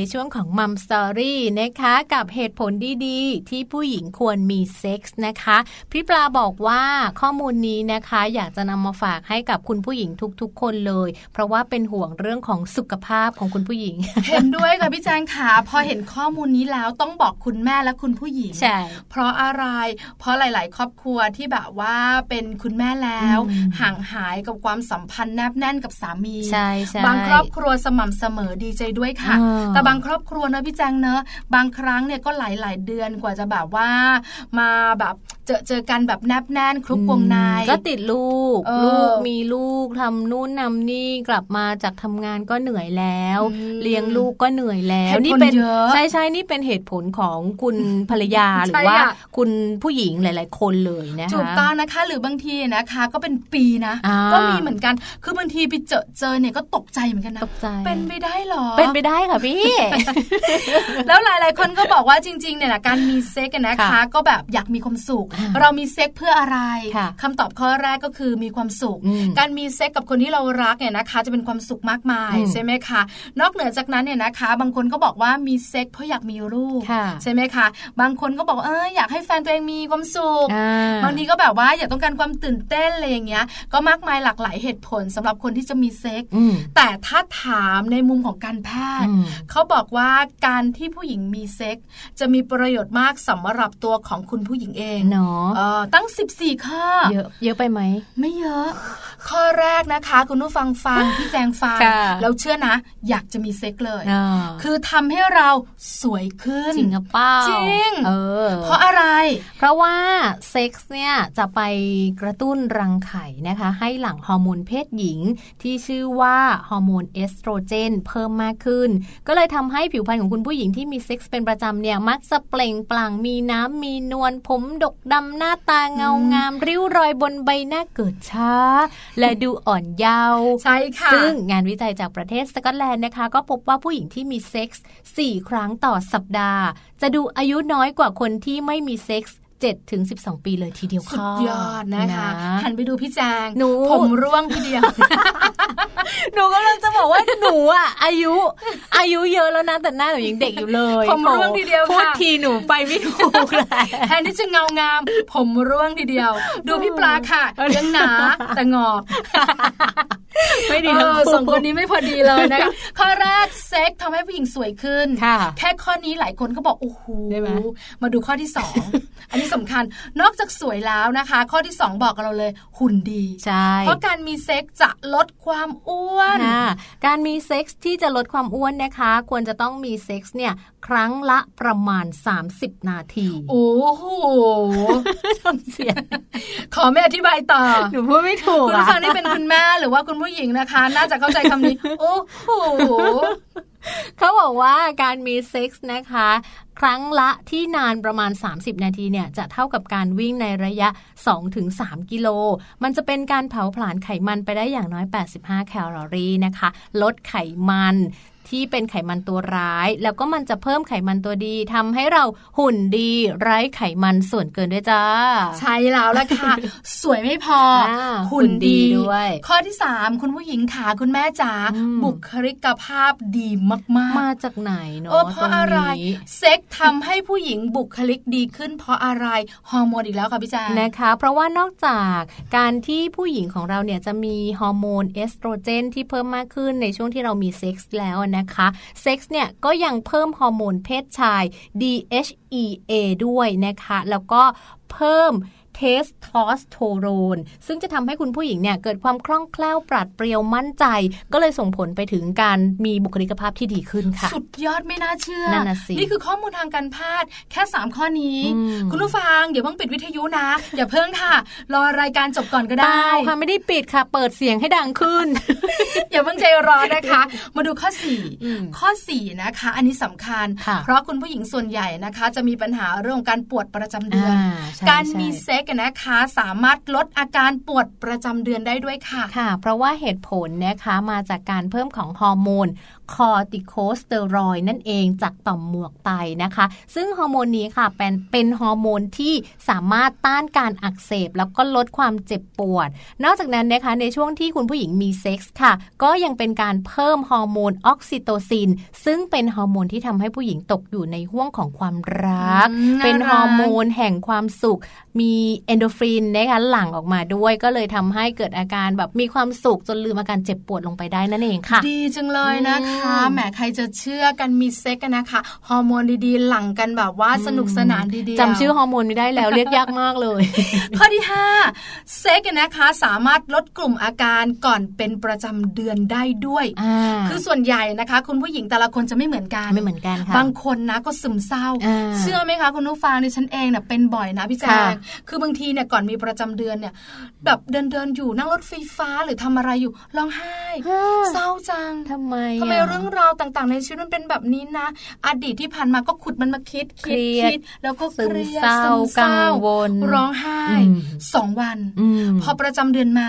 ในช่วงของมัมสตอรี่นะคะกับเหตุผลดีๆ ที่ผู้หญิงควรมีเซ็กส์นะคะพี่ปลาบอกว่าข้อมูลนี้นะคะอยากจะนำมาฝากให้กับคุณผู้หญิงทุกๆ คนเลย เพราะว่าเป็นห่วงเรื่องของสุขภาพของคุณผู้หญิง เห็นด้วยค่ะพี่แจงขาพอเห็นข้อมูลนี้แล้วต้องบอกคุณแม่และคุณผู้หญิงใช่เพราะอะไร เพราะหลาย ๆ ครอบครัวที่แบบว่าเป็นคุณแม่แล้ว ห่างหายกับความสัมพันธ์แนบแน่นกับสามีใช่ใช่บางครอบครัวสม่ำเสมอดีใจด้วยค่ะแต่บางครอบครัวนะพี่แจงเนอะบางครั้งเนี่ยก็หลายหลายเดือนกว่าจะแบบว่า มาแบบเจอเจอกันแบบแนบแน่นคลุกวงในก็ติดลูกลูกมีลูกทำนู่นนำนี่กลับมาจากทำงานก็เหนื่อยแล้ว เลี้ยงลูกก็เหนื่อยแล้วนี่เป็นใช่ใช่นี่เป็นเหตุผลของคุณภรรยาหรือว่าคุณผู้หญิงหลาย ๆ คนเลยนะคะถูกต้องนะคะหรือบางทีนะคะก็เป็นปีนะก็มีเหมือนกันคือบางทีไปเจอเจอเนี่ยก็ตกใจเหมือนกันนะตกใจเป็นไปได้หรอ เป็นไปได้ค่ะพี่แล้วหลาย ๆ คนก็บอกว่าจริง ๆ เนี่ยนะการมีเซ็กซ์นะคะ ก็แบบอยากมีความสุข เรามีเซ็กซ์เพื่ออะไรคำตอบข้อแรกก็คือมีความสุข การมีเซ็กซ์กับคนที่เรารักเนี่ยนะคะ จะเป็นความสุขมากมายใช่ไหมคะ นอกเหนือจากนั้นเนี่ยนะคะ บางคนก็บอกว่ามีเซ็กซ์เพราะอยากมีลูกใช่ไหมคะ บางคนก็บอกเอออยากให้แฟนตัวเองมีความสุข บางทีก็แบบว่าอยากต้องการความตื่นเต้นอะไรอย่างเงี้ย ก็มากมายหลากหลายเหตุผลสำหรับคนที่จะมีเซ็กแต่ถ้าถามในมุมของการแพทย์เขาบอกว่าการที่ผู้หญิงมีเซ็กจะมีประโยชน์มากสำหรับตัวของคุณผู้หญิงเองเนาะตั้ง 14 ข้อ เยอะเยอะไปไหม ไม่เยอะ ข้อแรกนะคะ คุณผู้ฟังฟังพี่แจงฟังแล้วเชื่อนะ อยากจะมีเซ็กเลย คือทำให้เราสวยขึ้น จริงหรือเปล่าจริงเออเพราะอะไร เพราะว่าเซ็กซ์เนี่ยจะไปกระตุ้นรังไข่นะคะ ให้หลั่งฮอร์โมนเพศหญิงที่ชื่อว่าฮอร์โมนเอสโตรเจนเพิ่มมากขึ้น ก็เลยทำให้ผิวพรรณของคุณผู้หญิงที่มีเซ็กส์เป็นประจำเนี่ยมักจะเปล่งปลั่งมีน้ำมีนวลผมดกดำหน้าตาเงางาม ริ้วรอยบนใบหน้าเกิดช้า และดูอ่อนเยาว์ใช่ค่ะซึ่งงานวิจัยจากประเทศสกอตแลนด์นะคะ ก็พบว่าผู้หญิงที่มีเซ็กส์4ครั้งต่อสัปดาห์ จะดูอายุน้อยกว่าคนที่ไม่มีเซ็กส์ 7ถึง12 ปีเลยทีเดียวสุดยอดนะคะหันไปดูพี่แจงหนูผมร่วงทีเดียว หนูก็เลยจะบอกว่าหนูอะอายุ อายุเยอะแล้วนะแต่หน้าหนูยังเด็กอยู่เลยผมร่วงทีเดียวพูดทีหนูไปไม่ถูกเลยแทนที่จะเงางาม ผมร่วงทีเดียว ดูพี่ปลาค่ะยังหนาแต่งอกไม่ดีทั้งคู่สองคนนี้ไม่พอดีเลยนะคะข้อแรกเซ็กทำให้ผู้หญิงสวยขึ้น แค่ข้อนี้หลายคนก็บอกโอ้โหมาดูข้อที่สองอันนี้สำคัญ นอกจากสวยแล้วนะคะ ข้อที่ 2 บอกกับเราเลยหุ่นดีใช่เพราะการมีเซ็กจะลดความอ้วน การมีเซ็กที่จะลดความอ้วนนะคะ ควรจะต้องมีเซ็กซ์เนี่ยครั้งละประมาณ 30 นาที โอ้โหทำเสียงขอไม่อธิบายต่อ หนูพูดไม่ถูกคุณผู้ฟังที่เป็นคุณแม่หรือว่าคุณผู้หญิงนะคะ น่าจะเข้าใจคำนี้ โอ้โหเขาบอกว่าการมีเซ็กส์นะคะ ครั้งละที่นานประมาณ 30 นาทีเนี่ย จะเท่ากับการวิ่งในระยะ 2-3 กิโล มันจะเป็นการเผาผลาญไขมันไปได้อย่างน้อย 85 แคลอรี่นะคะ ลดไขมัน ที่เป็นไขมันตัวร้าย แล้วก็มันจะเพิ่มไขมันตัวดีทำให้เราหุ่นดีไร้ไขมันส่วนเกินด้วยจ้า ใช่แล้วละค่ะ สวยไม่พอ หุ่นดีด้วย ข้อที่สามคุณผู้หญิงขาคุณแม่จ๋าบุคลิกภาพดีมาก ๆ มาจากไหนเนาะเพราะอะไรเซ็กซ์ทำให้ผู้หญิงบุคลิกดีขึ้น เพราะอะไรฮอร์โมนอีกแล้วค่ะพี่จ๋านะคะ เพราะว่านอกจากการที่ผู้หญิงของเราเนี่ยจะมีฮอร์โมนเอสโตรเจนที่เพิ่มมากขึ้นในช่วงที่เรามีเซ็กส์แล้วนะคะ เซ็กซ์เนี่ยก็ยังเพิ่มฮอร์โมนเพศชาย DHEA ด้วยนะคะ แล้วก็เพิ่ม เทสโทสเตอโรน ซึ่งจะทำให้คุณผู้หญิงเนี่ยเกิดความคล่องแคล่วปราดเปรียวมั่นใจ ก็เลยส่งผลไปถึงการมีบุคลิกภาพที่ดีขึ้นค่ะ สุดยอดไม่น่าเชื่อนั่นสินี่คือข้อมูลทางการแพทย์แค่ 3 ข้อนี้ คุณผู้ฟังเดี๋ยวเพิ่งปิดวิทยุนะ อย่าเพิ่งค่ะ รอรายการจบก่อนก็ได้ค่ะไม่ได้ปิดค่ะ เปิดเสียงให้ดังขึ้น อย่าเพิ่งใจร้อนนะคะ มาดูข้อ 4 ข้อ 4 นะคะ อันนี้สำคัญ เพราะคุณผู้หญิงส่วนใหญ่นะคะ จะมีปัญหาเรื่องของการปวดประจำเดือน การมีเซ็กนะคะ สามารถลดอาการปวดประจำเดือนได้ด้วยค่ะค่ะ เพราะว่าเหตุผลนะคะมาจากการเพิ่มของฮอร์โมนคอร์ติโคสเตอรอยด์นั่นเองจากต่อมหมวกไตนะคะ ซึ่งฮอร์โมนนี้ค่ะเป็นเป็นฮอร์โมนที่สามารถต้านการอักเสบ แล้วก็ลดความเจ็บปวด นอกจากนั้นนะคะในช่วงที่คุณผู้หญิงมีเซ็กส์ค่ะ ก็ยังเป็นการเพิ่มฮอร์โมนออกซิโตซิน ซึ่งเป็นฮอร์โมนที่ทำให้ผู้หญิงตกอยู่ในห้วงของความรัก เป็นฮอร์โมนแห่งความสุขมีเอนโดรฟินนะคะหลั่งออกมาด้วย ก็เลยทำให้เกิดอาการแบบมีความสุขจนลืมอาการเจ็บปวดลงไปได้นั่นเองค่ะ ดีจังเลยนะคะแหมใครจะเชื่อกันมีเซ็กซ์กันนะคะฮอร์โมนดีๆ หลั่งกันแบบว่าสนุกสนานดีๆจำชื่อฮอร์โมนไม่ได้แล้วเรียกยากมากเลยข้อที่5เซ็กนะคะสามารถลดกลุ่มอาการก่อนเป็นประจำเดือนได้ด้วย คือส่วนใหญ่นะคะ คุณผู้หญิงแต่ละคนจะไม่เหมือนกันไม่เหมือนกันค่ะบางคนนะก็ซึมเศร้า เชื่อไหมคะคุณนุฟังในฉันเองเนี่ยเป็นบ่อยนะพี่แจงคือบางทีเนี่ยก่อนมีประจำเดือนเนี่ยแบบเดินเดินอยู่นั่งรถไฟฟ้าหรือทำอะไรอยู่ร้องไห้เศร้าจังทำไมทำไมเรื่องราวต่างๆ ในชีวิตมันเป็นแบบนี้นะ อดีตที่ผ่านมาก็ขุดมันมาคิดคิดคิดแล้วก็เครียดซึมเศร้าร้องไห้สองวัน พอประจำเดือนมา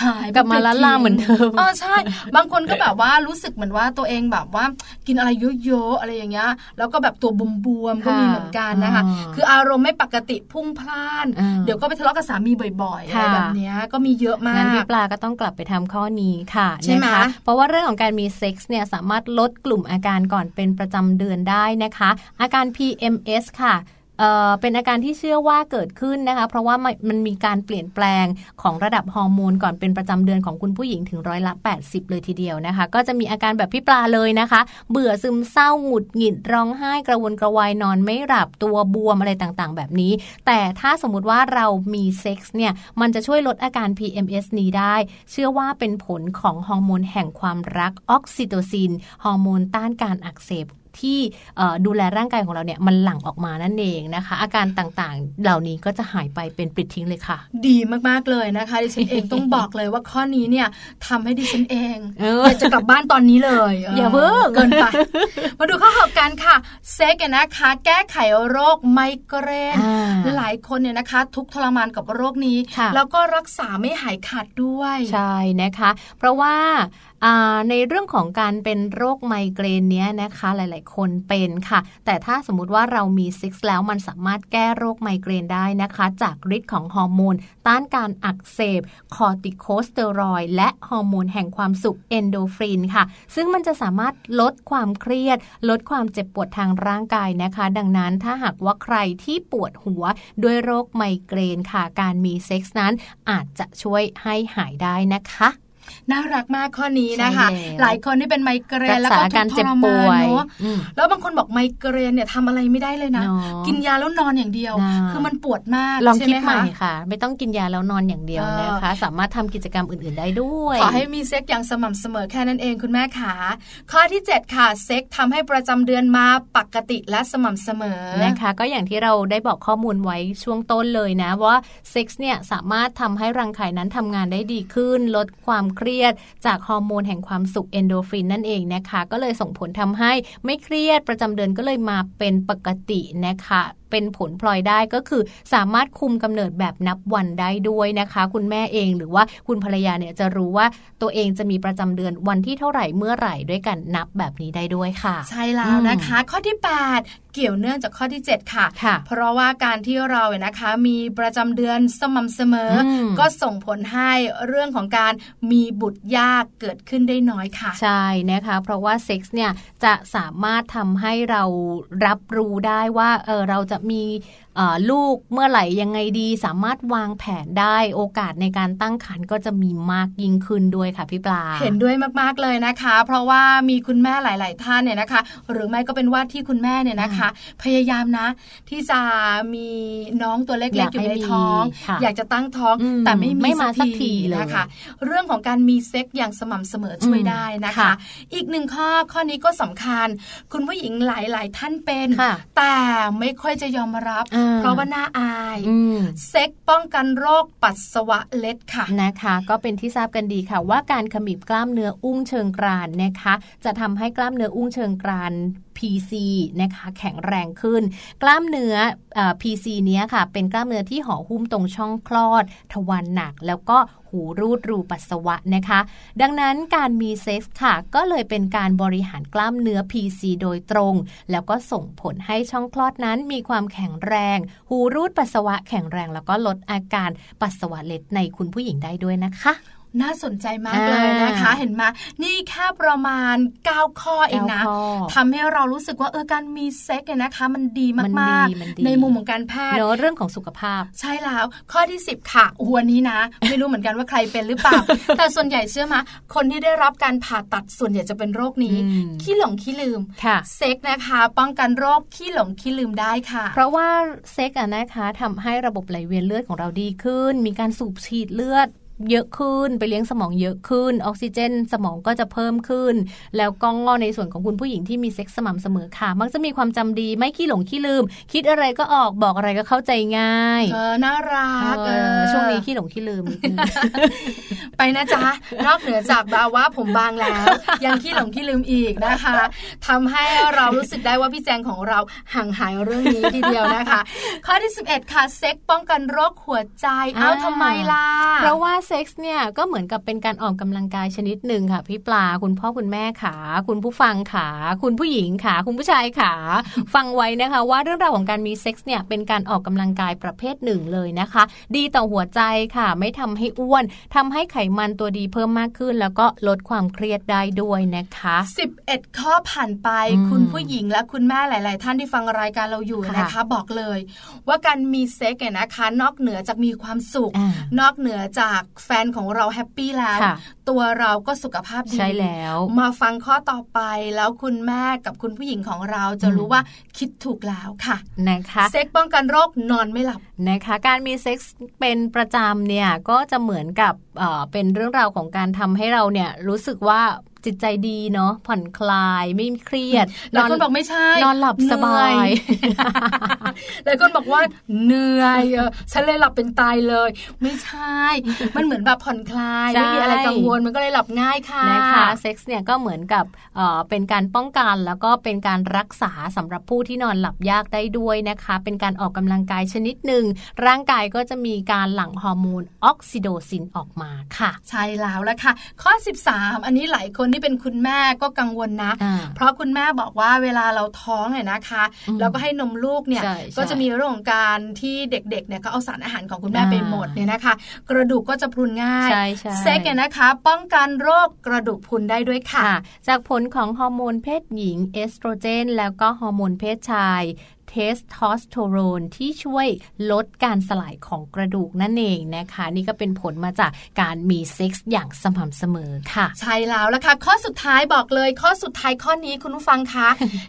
หายกลับมาละล่าเหมือนเดิมอ๋อใช่ บางคนก็แบบว่ารู้สึกเหมือนว่าตัวเองแบบว่ากินอะไรเยอะๆอะไรอย่างเงี้ยแล้วก็แบบตัวบวมๆก็มีเหมือนกันนะคะ คืออารมณ์ไม่ปกติพุ่งพล่าน เดี๋ยวก็ไปทะเลาะกับสามีบ่อยๆอะไรแบบเนี้ยก็มีเยอะมากงั้นพี่ปลาก็ต้องกลับไปทำข้อนี้ค่ะใช่ไหมเพราะว่าเรื่องของการมีเซ็กซ์เนี่ยสามารถลดกลุ่มอาการก่อนเป็นประจำเดือนได้นะคะ อาการ PMS ค่ะ เป็นอาการที่เชื่อว่าเกิดขึ้นนะคะ เพราะว่ามันมีการเปลี่ยนแปลงของระดับฮอร์โมนก่อนเป็นประจำเดือนของคุณผู้หญิงถึงร้อยละ 80 เลยทีเดียวนะคะ ก็จะมีอาการแบบพี่ปลาเลยนะคะ เบื่อซึมเศร้าหงุดหงิดร้องไห้กระวนกระวายนอนไม่หลับตัวบวมอะไรต่างๆ แบบนี้ แต่ถ้าสมมุติว่าเรามีเซ็กซ์เนี่ยมันจะช่วยลดอาการ PMS นี้ได้ เชื่อว่าเป็นผลของฮอร์โมนแห่งความรักออกซิโตซินฮอร์โมนต้านการอักเสบ ที่ดูแลร่างกายของเราเนี่ยมันหลั่งออกมานั่นเองนะคะ อาการต่างๆ เหล่านี้ก็จะหายไปเป็นปลิดทิ้งเลยค่ะ ดีมากๆเลยนะคะดิฉันเองต้องบอกเลยว่าข้อนี้เนี่ยทำให้ดิฉันเองอยากจะกลับบ้านตอนนี้เลยอย่าเพิ่งเกินไปมาดูข้อหกกันค่ะเซ็กนะคะ แก้ไขโรคไมเกรนหลายคนเนี่ยนะคะ ทุกทรมานกับโรคนี้ แล้วก็รักษาไม่หายขาดด้วย ใช่นะคะ เพราะว่าในเรื่องของการเป็นโรคไมเกรนเนี้ยนะคะหลาย ๆ คนเป็นค่ะ แต่ถ้าสมมติว่าเรามีเซ็กซ์แล้วมันสามารถแก้โรคไมเกรนได้นะคะ จากฤทธิ์ของฮอร์โมน ต้านการอักเสบ คอร์ติโคสเตอรอยด์และฮอร์โมนแห่งความสุขเอนโดรฟินค่ะ ซึ่งมันจะสามารถลดความเครียด ลดความเจ็บปวดทางร่างกายนะคะ ดังนั้นถ้าหากว่าใครที่ปวดหัวด้วยโรคไมเกรนค่ะ การมีเซ็กซ์นั้นอาจจะช่วยให้หายได้นะคะ น่ารักมากข้อนี้นะคะ หลายคนที่เป็นไมเกรนแล้วก็ทุกทรมานเนาะแล้วบางคนบอกไมเกรนเนี่ยทำอะไรไม่ได้เลยนะ กินยาแล้วนอนอย่างเดียว คือมันปวดมากลองคิดใหม่ค่ะ ไม่ต้องกินยาแล้วนอนอย่างเดียวนะคะ สามารถทำกิจกรรมอื่นๆได้ด้วยขอให้มีเซ็กอย่างสม่ำเสมอแค่นั้นเองคุณแม่ขาข้อที่ 7 ค่ะเซ็กทำให้ประจำเดือนมาปกติและสม่ำเสมอนะคะ ก็อย่างที่เราได้บอกข้อมูลไว้ช่วงต้นเลยนะว่าเซ็กซ์เนี่ยสามารถทำให้รังไข่นั้นทำงานได้ดีขึ้น ลดความเครียด จากฮอร์โมนแห่งความสุขเอนโดฟินนั่นเองนะคะ ก็เลยส่งผลทำให้ไม่เครียดประจำเดือนก็เลยมาเป็นปกตินะคะ เป็นผลพลอยได้ก็คือ สามารถคุมกำเนิดแบบนับวันได้ด้วยนะคะ คุณแม่เองหรือว่าคุณภรรยาเนี่ยจะรู้ว่าตัวเองจะมีประจำเดือนวันที่เท่าไหร่เมื่อไหร่ด้วยกันนับแบบนี้ได้ด้วยค่ะ ใช่แล้วนะคะ ข้อที่ 8 เกี่ยวเนื่องจากข้อที่ 7 ค่ะคะเพราะว่าการที่เราเนี่ยนะคะ มีประจำเดือนสม่ำเสมอก็ส่งผลให้เรื่องของการมีบุตรยากเกิดขึ้นได้น้อยค่ะ ใช่นะคะ เพราะว่าเซ็กซ์เนี่ยจะสามารถทำให้เรารับรู้ได้ว่าเออเราจะมี ลูกเมื่อไหร่ยังไงดี สามารถวางแผนได้โอกาสในการตั้งครรภ์ก็จะมีมากยิ่งขึ้นด้วยค่ะพี่ปลา เห็นด้วยมากๆเลยนะคะ เพราะว่ามีคุณแม่หลาย ๆ ท่านเนี่ยนะคะ หรือไม่ก็เป็นว่าที่คุณแม่เนี่ยนะคะ พยายามนะ ที่จะมีน้องตัวเล็ก ๆ อยู่ในท้อง อยากจะตั้งท้องแต่ไม่มีมาสักทีเลยนะคะ เรื่องของการมีเซ็กอย่างสม่ำเสมอช่วยได้นะคะ อีกหนึ่งข้อข้อนี้ก็สำคัญ คุณผู้หญิงหลาย ๆ ท่านเป็น แต่ไม่ค่อยจะยอมรับเพราะว่าน่าอายเซ็กป้องกันโรคปัสสาวะเล็ดค่ะนะคะ ก็เป็นที่ทราบกันดีค่ะ ว่าการขมิบกล้ามเนื้ออุ้งเชิงกรานนะคะ จะทำให้กล้ามเนื้ออุ้งเชิงกราน PC นะคะแข็งแรงขึ้น กล้ามเนื้อ PC เนี้ยค่ะ เป็นกล้ามเนื้อที่ห่อหุ้มตรงช่องคลอด ทวารหนัก แล้วก็หูรูดรูปัสสาวะนะคะ ดังนั้นการมีเซ็กส์ค่ะ ก็เลยเป็นการบริหารกล้ามเนื้อ PC โดยตรง แล้วก็ส่งผลให้ช่องคลอดนั้นมีความแข็งแรง หูรูดปัสสาวะแข็งแรงแล้วก็ลดอาการปัสสาวะเล็ดในคุณผู้หญิงได้ด้วยนะคะ น่าสนใจมากเลยนะคะ เห็นมานี่แค่ประมาณ 9 ข้อเองนะทำให้เรารู้สึกว่าเออการมีเซ็กเนี่ยนะคะ มันดีมากๆ ในมุมของการแพทย์เนอะเรื่องของสุขภาพ ใช่แล้ว ข้อที่ 10 ค่ะวันนี้นะ ไม่รู้เหมือนกันว่าใครเป็นหรือเปล่า แต่ส่วนใหญ่เชื่อมาคนที่ได้รับการผ่าตัดส่วนใหญ่จะเป็นโรคนี้ ขี้หลงขี้ลืมเซ็กนะคะ ป้องกันโรคขี้หลงขี้ลืมได้ค่ะ เพราะว่าเซ็กอะนะคะทำให้ระบบไหลเวียนเลือดของเราดีขึ้น มีการสูบฉีดเลือด เยอะขึ้น ไปเลี้ยงสมองเยอะขึ้น ออกซิเจน สมองก็จะเพิ่มขึ้น แล้วก็งอในส่วนของคุณผู้หญิงที่มีเซ็กส์สม่ำเสมอค่ะ มักจะมีความจำดีไม่ขี้หลงขี้ลืม คิดอะไรก็ออกบอกอะไรก็เข้าใจง่ายเออน่ารักช่วงนี้ขี้หลงขี้ลืมไปนะจ๊ะนอกเหนือจากบาว่าผมบางแล้ว ยังขี้หลงขี้ลืมอีกนะคะทำให้เรารู้สึกได้ว่าพี่แจงของเราห่างหายเรื่องนี้ทีเดียวนะคะ ข้อที่ 11 ค่ะเซ็กป้องกันโรคหัวใจเอ้าทำไมล่ะเพราะว่าเซ็กส์เนี่ยก็เหมือนกับเป็นการออกกำลังกายชนิดหนึ่งค่ะ พี่ปลาคุณพ่อคุณแม่ขา คุณผู้ฟังขา คุณผู้หญิงขา คุณผู้ชายขา ฟังไว้นะคะ ว่าเรื่องราวของการมีเซ็กส์เนี่ยเป็นการออกกำลังกายประเภทหนึ่งเลยนะคะ ดีต่อหัวใจค่ะ ไม่ทำให้อ้วนทำให้ไขมันตัวดีเพิ่มมากขึ้น แล้วก็ลดความเครียดได้ด้วยนะคะ 11 ข้อผ่านไปคุณผู้หญิงและคุณแม่หลาย ๆ ท่านที่ฟังรายการเราอยู่นะคะ บอกเลย ว่าการมีเซ็กซ์เนี่ยนะคะ นอกเหนือจากมีความสุข นอกเหนือจากแฟนของเรา happy แล้ว ตัวเราก็สุขภาพดีใช่แล้ว มาฟังข้อต่อไปแล้วคุณแม่กับคุณผู้หญิงของเราจะรู้ว่าคิดถูกแล้วค่ะนะคะเซ็กซ์ป้องกันโรคนอนไม่หลับนะคะ การมีเซ็กส์เป็นประจำเนี่ยก็จะเหมือนกับ เป็นเรื่องราวของการทำให้เราเนี่ยรู้สึกว่าจิตใจดีเนาะผ่อนคลายไม่เครียดหลายคนบอกไม่ใช่นอนหลับสบายหลายคนบอกว่าเหนื่อยฉันเลยหลับเป็นตายเลย ไม่ใช่ มันเหมือนแบบผ่อนคลายไม่มีอะไรกังวลมันก็เลยหลับง่ายค่ะนะคะเซ็กซ์เนี่ยก็เหมือนกับเป็นการป้องกันแล้วก็เป็นการรักษาสำหรับผู้ที่นอนหลับยากได้ด้วยนะคะ เป็นการออกกำลังกายชนิดหนึ่งร่างกายก็จะมีการหลั่งฮอร์โมนออกซิโดซินออกมาค่ะ ใช่แล้วละค่ะ ข้อ 13 อันนี้หลายคนที่เป็นคุณแม่ก็กังวลนะ เพราะคุณแม่บอกว่าเวลาเราท้องเนี่ยนะคะแล้วก็ให้นมลูกเนี่ยก็จะมีเรื่องของการที่เด็กๆเนี่ยเขาเอาสารอาหารของคุณแม่ไปหมดเนี่ยนะคะ กระดูกก็จะพรุนง่ายเซ็กซ์เนี่ยนะคะ ป้องกันโรคกระดูกพรุนได้ด้วยค่ะ จากผลของฮอร์โมนเพศหญิงเอสโตรเจน แล้วก็ฮอร์โมนเพศชาย เทสโทสเตอโรนที่ช่วยลดการสลายของกระดูกนั่นเองนะคะ นี่ก็เป็นผลมาจากการมีเซ็กส์อย่างสม่ำเสมอค่ะ ใช่แล้วละค่ะ ข้อสุดท้ายบอกเลยข้อสุดท้ายข้อนี้คุณผู้ฟังคะ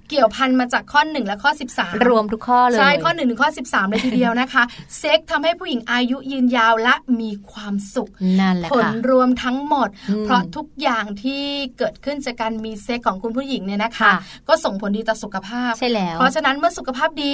เกี่ยวพันมาจากข้อ 1 และข้อ 13 รวมทุกข้อเลย ใช่ข้อ1ถึงข้อ 13 เลยทีเดียวนะคะเซ็กทำให้ผู้หญิงอายุยืนยาวและมีความสุขนั่นแหละผลรวมทั้งหมด เพราะทุกอย่างที่เกิดขึ้นจากการมีเซ็กของคุณผู้หญิงเนี่ยนะคะ ก็ส่งผลดีต่อสุขภาพใช่แล้วเพราะฉะนั้นเมื่อสุขภาพดี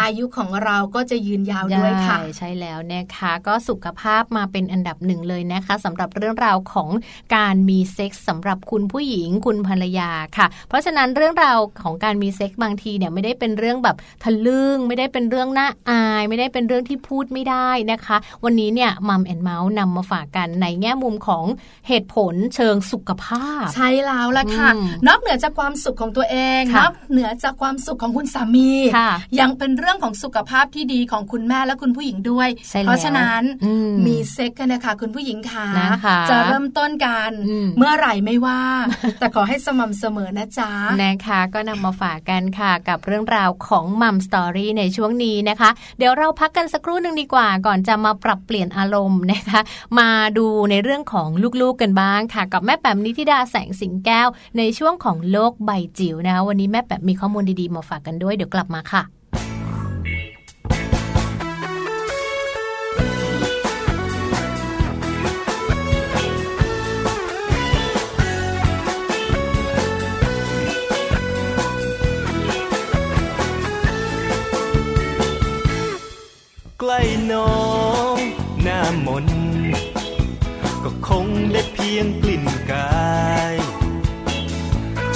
อายุของเราก็จะยืนยาวด้วยค่ะใช่แล้วนะคะก็สุขภาพมาเป็นอันดับหนึ่งเลยนะคะสำหรับเรื่องราวของการมีเซ็กส์สำหรับคุณผู้หญิงคุณภรรยาค่ะ เพราะฉะนั้นเรื่องราวของการมีเซ็กส์บางทีเนี่ยไม่ได้เป็นเรื่องแบบทะลึ่งไม่ได้เป็นเรื่องน่าอาย ไม่ได้เป็นเรื่องที่พูดไม่ได้นะคะ วันนี้เนี่ยมัมแอนเมาส์นำมาฝากกันในแง่มุมของเหตุผลเชิงสุขภาพ ใช่แล้วละค่ะ นอกเหนือจากความสุขของตัวเองนอกเหนือจากความสุขของคุณสามียังเป็นเรื่องของสุขภาพที่ดีของคุณแม่และคุณผู้หญิงด้วย เพราะฉะนั้นมีเซ็กกันนะคะคุณผู้หญิงค่ะจะเริ่มต้นกันเมื่อไหร่ไม่ว่า แต่ขอให้สม่ำเสมอนะจ๊ะนะคะก็นำมาฝากกันค่ะ กับเรื่องราวของมัมสตอรี่ในช่วงนี้นะคะ เดี๋ยวเราพักกันสักครู่หนึ่งดีกว่า ก่อนจะมาปรับเปลี่ยนอารมณ์นะคะ มาดูในเรื่องของลูกๆกันบ้างค่ะ กับแม่แป๋มนิธิดาแสงสิงแก้ว ในช่วงของโลกใบจิ๋วนะคะวันนี้แม่แป๋มมีข้อมูลดีๆมาฝากกันด้วยเดี๋ยวกลับมาค่ะ น้องหน้ามน ก็คงได้เพียงกลิ่นกาย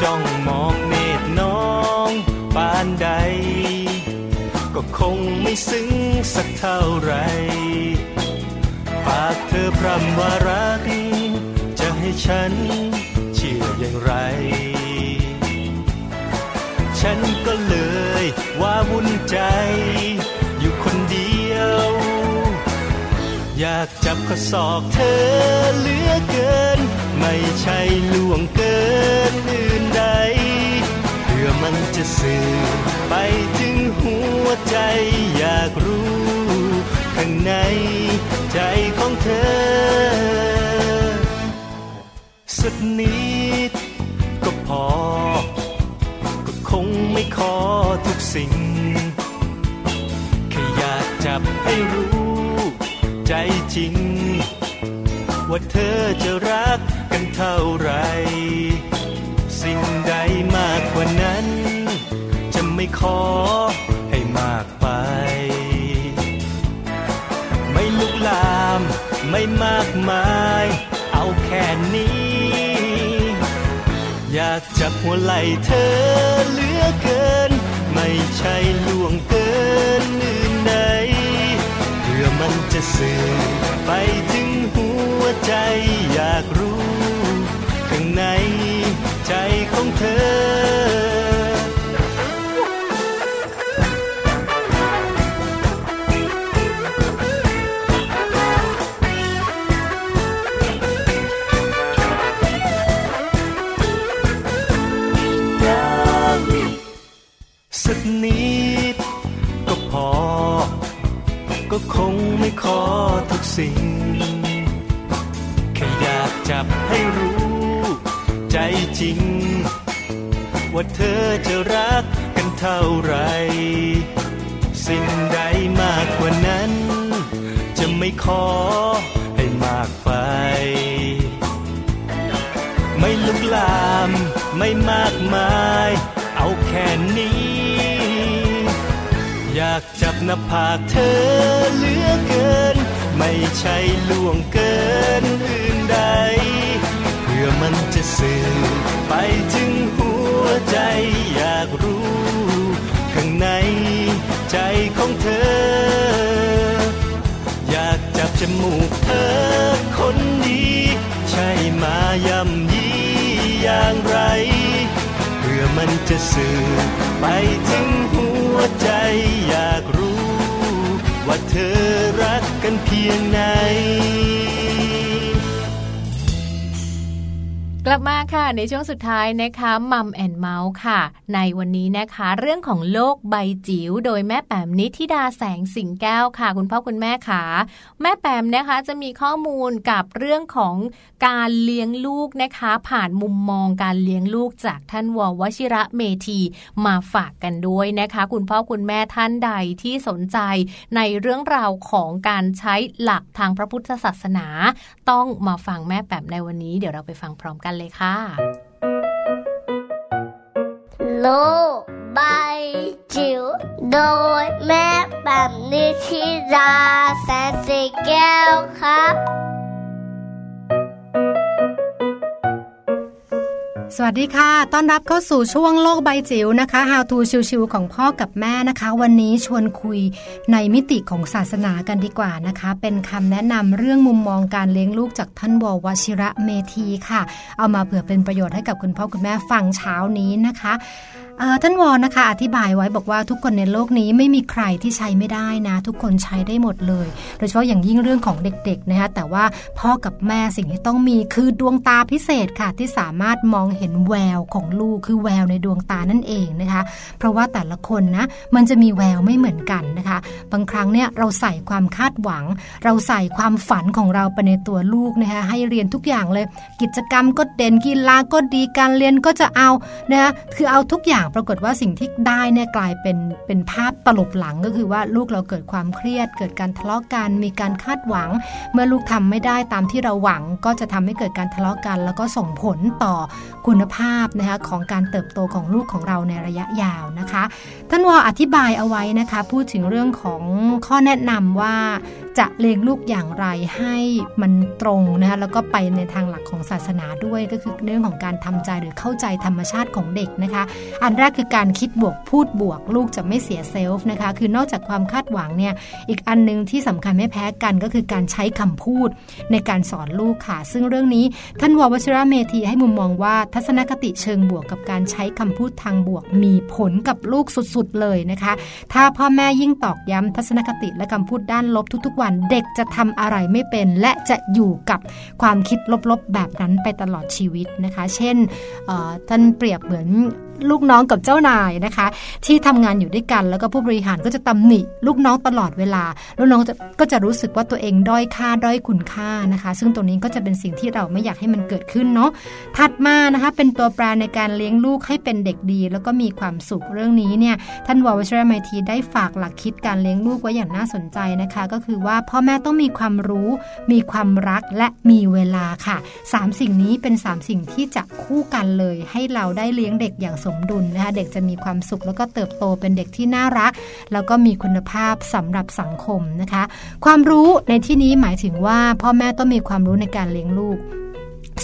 จ้องมองเนตรน้องปานใด ก็คงไม่ซึ้งสักเท่าไร ปากเธอพร่ำว่ารัก จะให้ฉันเชื่ออย่างไร ฉันก็เลยว่าวุ่นใจ อยากจับข้อศอกเธอเหลือเกิน ไม่ใช่ล่วงเกินอื่นใดเพื่อมันจะสื่อไปถึงหัวใจ อยากรู้ข้างในใจของเธอ สักนิดก็พอ ก็คงไม่ขอทุกสิ่ง แค่อยากจับให้รู้ ใจจริง ว่าเธอจะรักกันเท่าไร สิ่งใดมากกว่านั้น จะไม่ขอให้มากไป ไม่ลุกลามไม่มากมาย เอาแค่นี้ อยากจับหัวไหล่เธอเหลือเกิน ไม่ใช่ล่วงเกินอื่นใด มันจะสื่อไปถึงหัวใจอยากรู้ข้างในใจของเธอ คงไม่ขอทุกสิ่ง แค่อยากจับให้รู้ ใจจริง ว่าเธอจะรักกันเท่าไหรสิ่งใดมากกว่านั้น จะไม่ขอให้มากไป ไม่ลุกลามไม่มากมาย เอาแค่นี้ากจับหน้าผากเธอเหลือเกิน ไม่ใช่ล่วงเกินอื่นใด เพื่อมันจะสื่อไปถึงหัวใจอยากรู้ข้างในใจของเธอ อยากจับจมูกเธอคนดีใช่มายำยีอย่างไร อมันจะสื่อไปถึงหัวใจอยากรู้ ว่าเธอรักกันเพียงไหน กลับมาค่ะในช่วงสุดท้ายนะคะมัมแอนเมาส์ค่ะ ในวันนี้นะคะเรื่องของโลกใบจิ๋วโดยแม่แปมนิธิดาแสงสิงแก้วค่ะ คุณพ่อคุณแม่ค่ะ แม่แปมนะคะจะมีข้อมูลกับเรื่องของการเลี้ยงลูกนะคะ ผ่านมุมมองการเลี้ยงลูกจากท่านววชิระเมธีมาฝากกันด้วยนะคะ คุณพ่อคุณแม่ท่านใดที่สนใจในเรื่องราวของการใช้หลักทางพระพุทธศาสนา ต้องมาฟังแม่แปมในวันนี้เดี๋ยวเราไปฟังพร้อมกันเลยค่ะ โลกใบจิ๋วโดยแม่แบบนิชิราแสนสีแก้วครับ สวัสดีค่ะ ต้อนรับเข้าสู่ช่วงโลกใบจิ๋วนะคะ How to ชิวๆของพ่อกับแม่นะคะ วันนี้ชวนคุยในมิติของศาสนากันดีกว่านะคะ เป็นคำแนะนำเรื่องมุมมองการเลี้ยงลูกจากท่านววชิระเมธีค่ะ เอามาเผื่อเป็นประโยชน์ให้กับคุณพ่อคุณแม่ฟังเช้านี้นะคะ ท่านวอนะคะ อธิบายไว้บอกว่าทุกคนในโลกนี้ไม่มีใครที่ใช้ไม่ได้นะ ทุกคนใช้ได้หมดเลย โดยเฉพาะอย่างยิ่งเรื่องของเด็กๆนะคะแต่ว่าพ่อกับแม่สิ่งที่ต้องมีคือดวงตาพิเศษค่ะ ที่สามารถมองเห็นแววของลูกคือแววในดวงตานั่นเองนะคะ เพราะว่าแต่ละคนนะมันจะมีแววไม่เหมือนกันนะคะ บางครั้งเนี่ยเราใส่ความคาดหวัง เราใส่ความฝันของเราไปในตัวลูกนะคะให้เรียนทุกอย่างเลย กิจกรรมก็เด่นกีฬาก็ดีการเรียนก็จะเอานะคะคือเอาทุกอย่างปรากฏว่าสิ่งที่ได้เนี่ยกลายเป็นเป็นภาพตลบหลังก็คือว่าลูกเราเกิดความเครียด เกิดการทะเลาะกัน มีการคาดหวัง เมื่อลูกทำไม่ได้ตามที่เราหวัง ก็จะทำให้เกิดการทะเลาะกัน แล้วก็ส่งผลต่อคุณภาพนะคะของการเติบโตของลูกของเราในระยะยาวนะคะท่านวออธิบายเอาไว้นะคะ พูดถึงเรื่องของข้อแนะนำว่าจะเลี้ยงลูกอย่างไรให้มันตรงนะคะแล้วก็ไปในทางหลักของศาสนาด้วยก็คือเรื่องของการทำใจหรือเข้าใจธรรมชาติของเด็กนะคะ อันแรกคือการคิดบวกพูดบวก ลูกจะไม่เสียเซลฟ์นะคะ คือนอกจากความคาดหวังเนี่ยอีกอันนึงที่สำคัญไม่แพ้กันก็คือการใช้คำพูดในการสอนลูกค่ะ ซึ่งเรื่องนี้ท่านววชิระเมธีให้มุมมองว่าทัศนคติเชิงบวกกับการใช้คำพูดทางบวก มีผลกับลูกสุดๆเลยนะคะ ถ้าพ่อแม่ยิ่งตอกย้ำทัศนคติและคำพูดด้านลบทุกๆวันเด็กจะทำอะไรไม่เป็น และจะอยู่กับความคิดลบๆแบบนั้นไปตลอดชีวิตนะคะ เช่นท่านเปรียบเหมือน ลูกน้องกับเจ้านายนะคะ ที่ทำงานอยู่ด้วยกัน แล้วก็ผู้บริหารก็จะตำหนิ ลูกน้องตลอดเวลา ลูกน้องก็จะรู้สึกว่าตัวเองด้อยค่าด้อยคุณค่านะคะ ซึ่งตรงนี้ก็จะเป็นสิ่งที่เราไม่อยากให้มันเกิดขึ้นเนาะถัดมานะคะเป็นตัวแปรในการเลี้ยงลูกให้เป็นเด็กดี แล้วก็มีความสุขเรื่องนี้เนี่ยท่านวอวชรไมทีได้ฝากหลักคิดการเลี้ยงลูกไว้อย่างน่าสนใจนะคะ ก็คือว่าพ่อแม่ต้องมีความรู้ มีความรักและมีเวลาค่ะ 3 สิ่งนี้เป็น 3 สิ่งที่จะคู่กันเลย ให้เราได้เลี้ยงเด็กอย่างสมดุลนะคะเด็กจะมีความสุขแล้วก็เติบโตเป็นเด็กที่น่ารัก แล้วก็มีคุณภาพสำหรับสังคมนะคะ ความรู้ในที่นี้หมายถึงว่าพ่อแม่ต้องมีความรู้ในการเลี้ยงลูก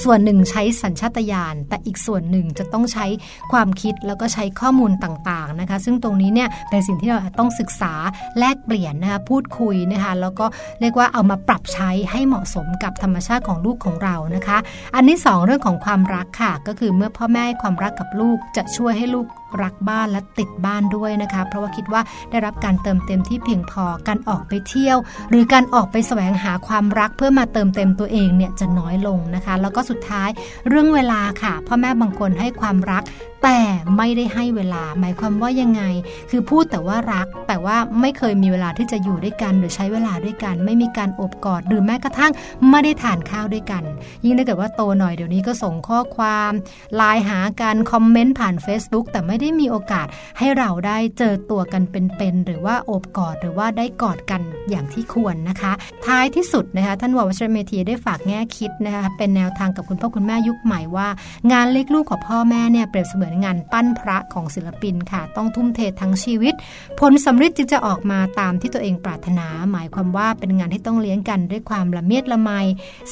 ส่วนหนึ่งใช้สัญชาตญาณแต่อีกส่วนหนึ่งจะต้องใช้ความคิดแล้วก็ใช้ข้อมูลต่างๆนะคะ ซึ่งตรงนี้เนี่ยเป็นสิ่งที่เราต้องศึกษาแลกเปลี่ยนนะคะพูดคุยนะคะแล้วก็เรียกว่าเอามาปรับใช้ให้เหมาะสมกับธรรมชาติของลูกของเรานะคะ อันที่2เรื่องของความรักค่ะ ก็คือเมื่อพ่อแม่ความรักกับลูกจะช่วยให้ลูกรักบ้านและติดบ้านด้วยนะคะ เพราะว่าคิดว่าได้รับการเติมเต็มที่เพียงพอการออกไปเที่ยว หรือการออกไปแสวงหาความรักเพื่อมาเติมเต็มตัวเองเนี่ยจะน้อยลงนะคะ แล้วก็สุดท้ายเรื่องเวลาค่ะพ่อแม่บางคนให้ความรักแต่ไม่ได้ให้เวลาหมายความว่ายังไง คือพูดแต่ว่ารัก แต่ว่าไม่เคยมีเวลาที่จะอยู่ด้วยกัน หรือใช้เวลาด้วยกัน ไม่มีการอบกอดหรือแม้กระทั่งไม่ได้ทานข้าวด้วยกัน ยิ่งถ้าเกิดว่าโตหน่อยเดี๋ยวนี้ก็ส่งข้อความไลน์หากันคอมเมนต์ผ่าน Facebook แต่ไม่ไม่ได้มีโอกาสให้เราได้เจอตัวกันเป็นๆหรือว่าโอบกอดหรือว่าได้กอดกันอย่างที่ควรนะคะ ท้ายที่สุดนะคะท่านววชรเมธีได้ฝากแง่คิดนะคะเป็นแนวทางกับคุณพ่อคุณแม่ยุคใหม่ว่า งานเล็กลูกของพ่อแม่เนี่ยเปรียบเสมือนงานปั้นพระของศิลปินค่ะ ต้องทุ่มเททั้งชีวิต ผลสำเร็จจึงจะออกมาตามที่ตัวเองปรารถนา หมายความว่าเป็นงานที่ต้องเลี้ยงกันด้วยความละเมียดละไม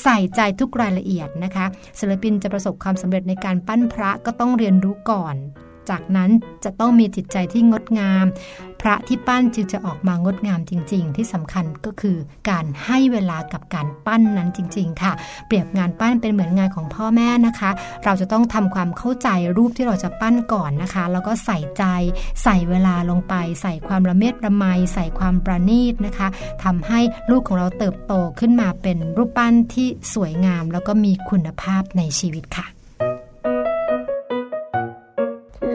ใส่ใจทุกรายละเอียดนะคะ ศิลปินจะประสบความสำเร็จในการปั้นพระก็ต้องเรียนรู้ก่อน จากนั้นจะต้องมีจิตใจที่งดงาม พระที่ปั้นจึงจะออกมางดงามจริง ๆ ที่สำคัญก็คือการให้เวลากับการปั้นนั้นจริง ๆ ค่ะ เปรียบงานปั้นเป็นเหมือนงานของพ่อแม่นะคะ เราจะต้องทำความเข้าใจรูปที่เราจะปั้นก่อนนะคะ แล้วก็ใส่ใจใส่เวลาลงไป ใส่ความระเมียดระไมใส่ความประณีตนะคะทำให้ลูกของเราเติบโตขึ้นมาเป็นรูปปั้นที่สวยงาม แล้วก็มีคุณภาพในชีวิตค่ะ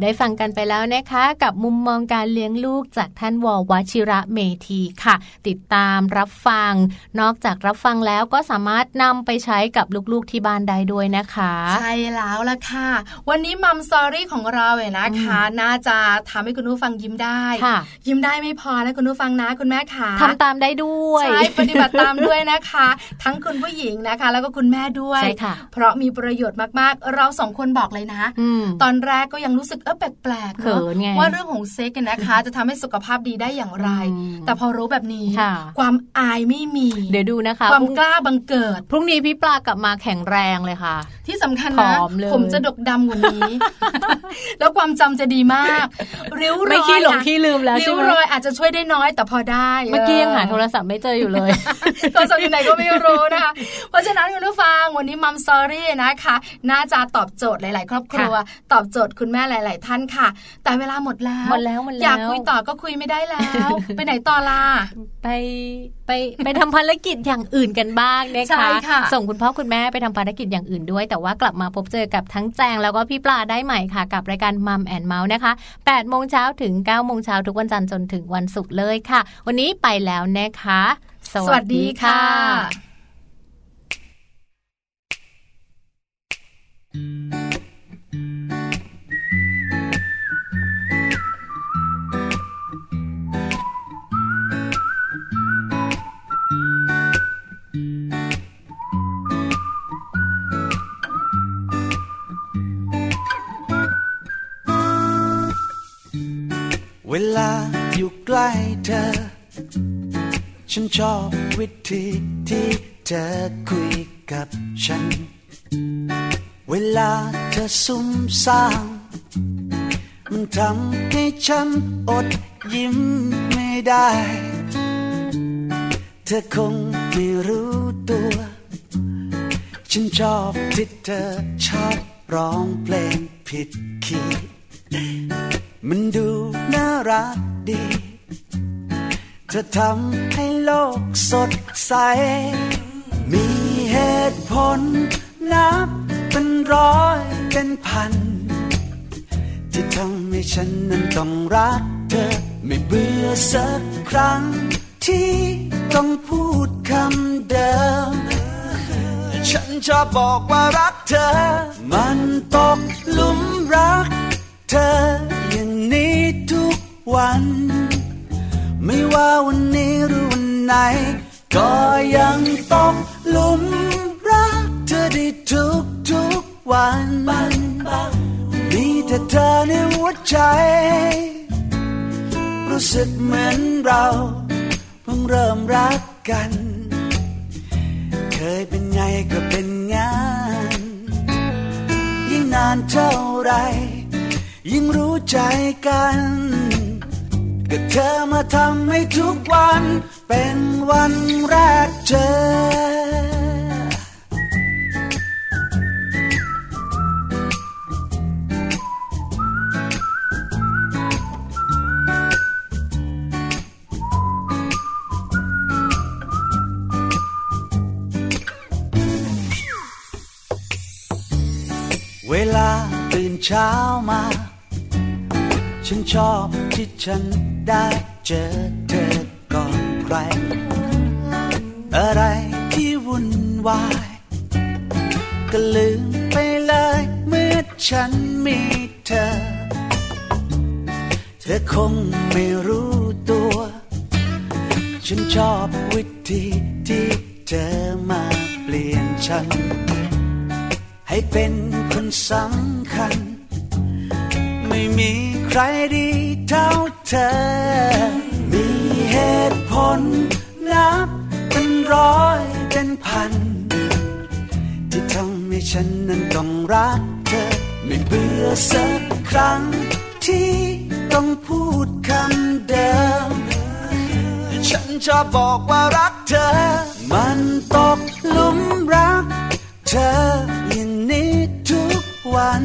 ได้ฟังกันไปแล้วนะคะ กับมุมมองการเลี้ยงลูกจากท่านววชิระเมธีค่ะ ติดตามรับฟัง นอกจากรับฟังแล้วก็สามารถนำไปใช้กับลูกๆที่บ้านได้ด้วยนะคะ ใช่แล้วล่ะค่ะ วันนี้มัมสอรี่ของเราเนี่ยนะคะ น่าจะทำให้คุณผู้ฟังยิ้มได้ยิ้มได้ไม่พอนะคุณผู้ฟังนะคุณแม่ค่ะทำตามได้ด้วยใช่ปฏิบัติตามด้วยนะคะ ทั้งคุณผู้หญิงนะคะ แล้วก็คุณแม่ด้วยใช่ค่ะเพราะมีประโยชน์มากๆ เราสองคนบอกเลยนะ ตอนแรกก็ยังรู้สึกเออแปลกๆเนว่าเรื่องของเซ็กนะคะ จะทำให้สุขภาพดีได้อย่างไร แต่พอรู้แบบนี้ ความอายไม่มี เดี๋ยวดูนะคะ ความกล้าบังเกิด พรุ่งนี้พี่ปลากลับมาแข็งแรงเลยค่ะ ที่สำคัญนะผมจะดกดำกว่านี้ แล้วความจำจะดีมาก ริ้วรอยไม่ขี้หลงขี้ลืมแล้วริ้วรอยอาจจะช่วยได้น้อยแต่พอได้ เมื่อกี้ยังหาโทรศัพท์ไม่เจออยู่เลยโทรศัพท์อยู่ไหนก็ไม่รู้นะคะ เพราะฉะนั้นคุณผู้ฟังวันนี้มัมซอรี่นะคะ น่าจะตอบโจทย์หลาย ๆ ครอบครัว ตอบโจทย์คุณแม่หลายๆท่านค่ะ แต่เวลาหมดแล้วหมดแล้วหมดแล้วอยากคุยต่อก็คุยไม่ได้แล้ว ไปไหนต่อล่ะไปไปไปทำภารกิจอย่างอื่นกันบ้างนะคะคะส่งคุณพ่อคุณแม่ไปทำภารกิจอย่างอื่นด้วย แต่ว่ากลับมาพบเจอกับทั้งแจงแล้วก็พี่ปลาได้ใหม่ค่ะ กับรายการมัมแอนเมาส์นะคะ8โมงเช้าถึง9โมงเช้าทุกวันจันทร์จนถึงวันศุกร์เลยค่ะ วันนี้ไปแล้วนะคะ สวัสดีค่ะ เวลาอยู่ใกล้เธอ ฉันชอบวิธีที่เธอคุยกับฉัน เวลาเธอซุ่มซ่ามมันทำให้ฉันอดยิ้มไม่ได้ เธอคงไม่รู้ตัว ฉันชอบที่เธอชอบร้องเพลงผิดคีย์ มันดูน่ารักดี เธอทำให้โลกสดใส มีเหตุผลนับเป็นร้อยเป็นพัน ที่ทำให้ฉันนั้นต้องรักเธอ ไม่เบื่อสักครั้ง ที่ต้องพูดคำเดิม ฉันชอบบอกว่ารักเธอ มันตกหลุมรักเธอ อย่างนี้ทุกวัน ไม่ว่าวันนี้หรือวันไหน ก็ยังต้องหลุมรักเธอได้ทุกทุกวันมีแต่เธอในหัวใจ รู้สึกเหมือนเราเพิ่งเริ่มรักกัน เคยเป็นไงก็เป็นงาน ยิ่งนานเท่าไร ยิ่งรู้ใจกัน ก็เธอมาทำให้ทุกวัน เป็นวันแรกเจอเวลาตื่นเช้ามา ฉันชอบที่ฉันได้เจอเธอก่อนใคร อะไรที่วุ่นวาย ก็ลืมไปเลยเมื่อฉันมีเธอ เธอคงไม่รู้ตัว ฉันชอบวิธีที่เธอมาเปลี่ยนฉัน ให้เป็นคนสำคัญ ไม่มี ใครดีเท่าเธอ มีเหตุผลนับเป็นร้อยเป็นพัน ที่ทำให้ฉันนั้นต้องรักเธอ ไม่เบื่อสักครั้งที่ต้องพูดคำเดิม ฉันชอบบอกว่ารักเธอ มันตกหลุมรัก เธออย่างนี้ทุกวัน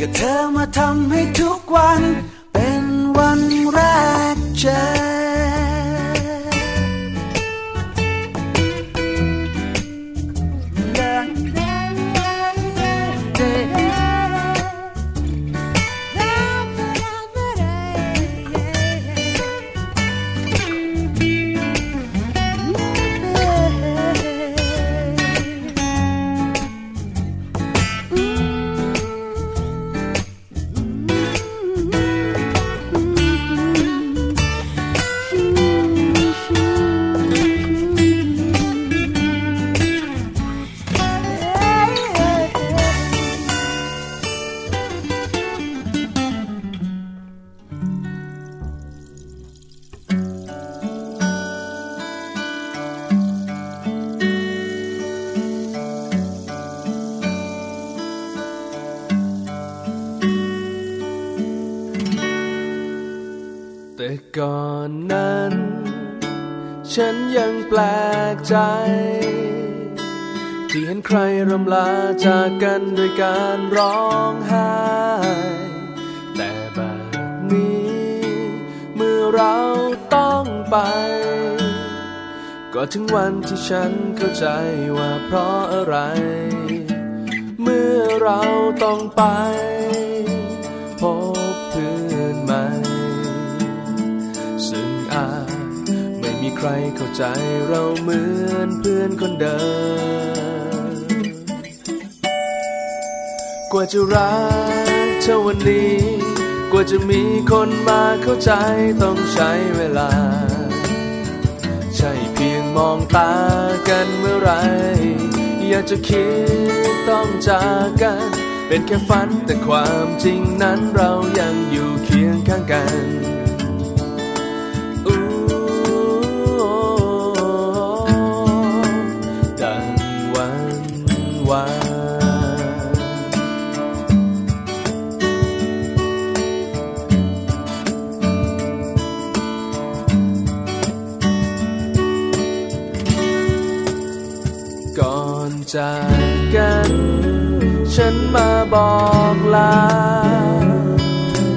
ก็เธอมาทำให้ทุกวัน เป็นวันแรกเจอ ก่อนนั้น ฉันยังแปลกใจ ที่เห็นใครรำลาจากกันด้วยการร้องไห้แต่แบบนี้ เมื่อเราต้องไป ก็ถึงวันที่ฉันเข้าใจว่าเพราะอะไร เมื่อเราต้องไป ใครเข้าใจเราเหมือนเพื่อนคนเดิม กว่าจะรักเท่าวันนี้ กว่าจะมีคนมาเข้าใจต้องใช้เวลา ใช่เพียงมองตากันเมื่อไร อยากจะคิดต้องจากกัน เป็นแค่ฝันแต่ความจริงนั้นเรายังอยู่เคียงข้างกัน จากกัน ฉันมาบอกลา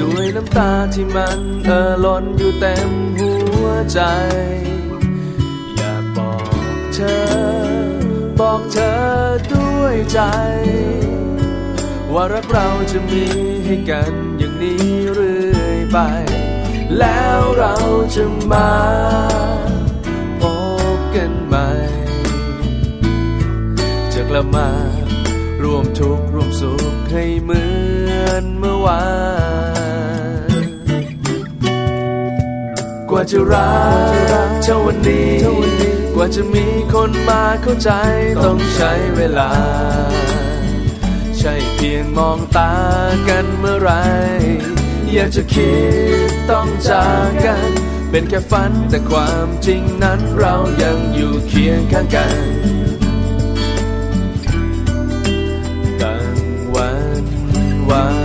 ด้วยน้ำตาที่มันเอ่อล้นอยู่เต็มหัวใจ อยากบอกเธอ บอกเธอด้วยใจ ว่ารักเราจะมีให้กันอย่างนี้เรื่อยไป แล้วเราจะมา จะกลมาร่วมทุกข์ร่วมสุขให้เหมือนเมื่อวาน กว่าจะรักเท่าวันนี้ กว่าจะมีคนมาเข้าใจต้องใช้เวลา ใช่เพียงมองตากันเมื่อไร อยากจะคิดต้องจากกันเป็นแค่ฝันแต่ความจริงนั้นเรายังอยู่เคียงข้างกัน ว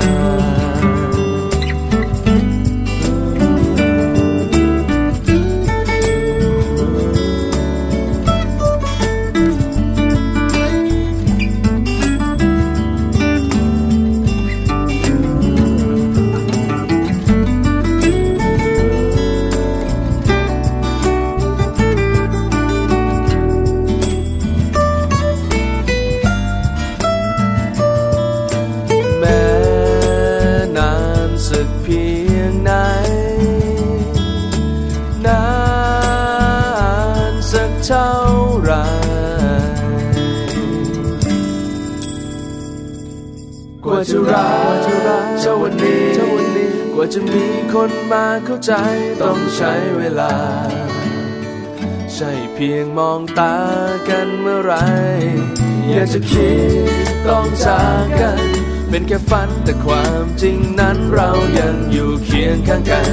ใจต้องใช้เวลา ใช่เพียงมองตากันเมื่อไร อยากจะคิดต้องจากกัน เป็นแค่ฝันแต่ความจริงนั้นเรายังอยู่เคียงข้างกัน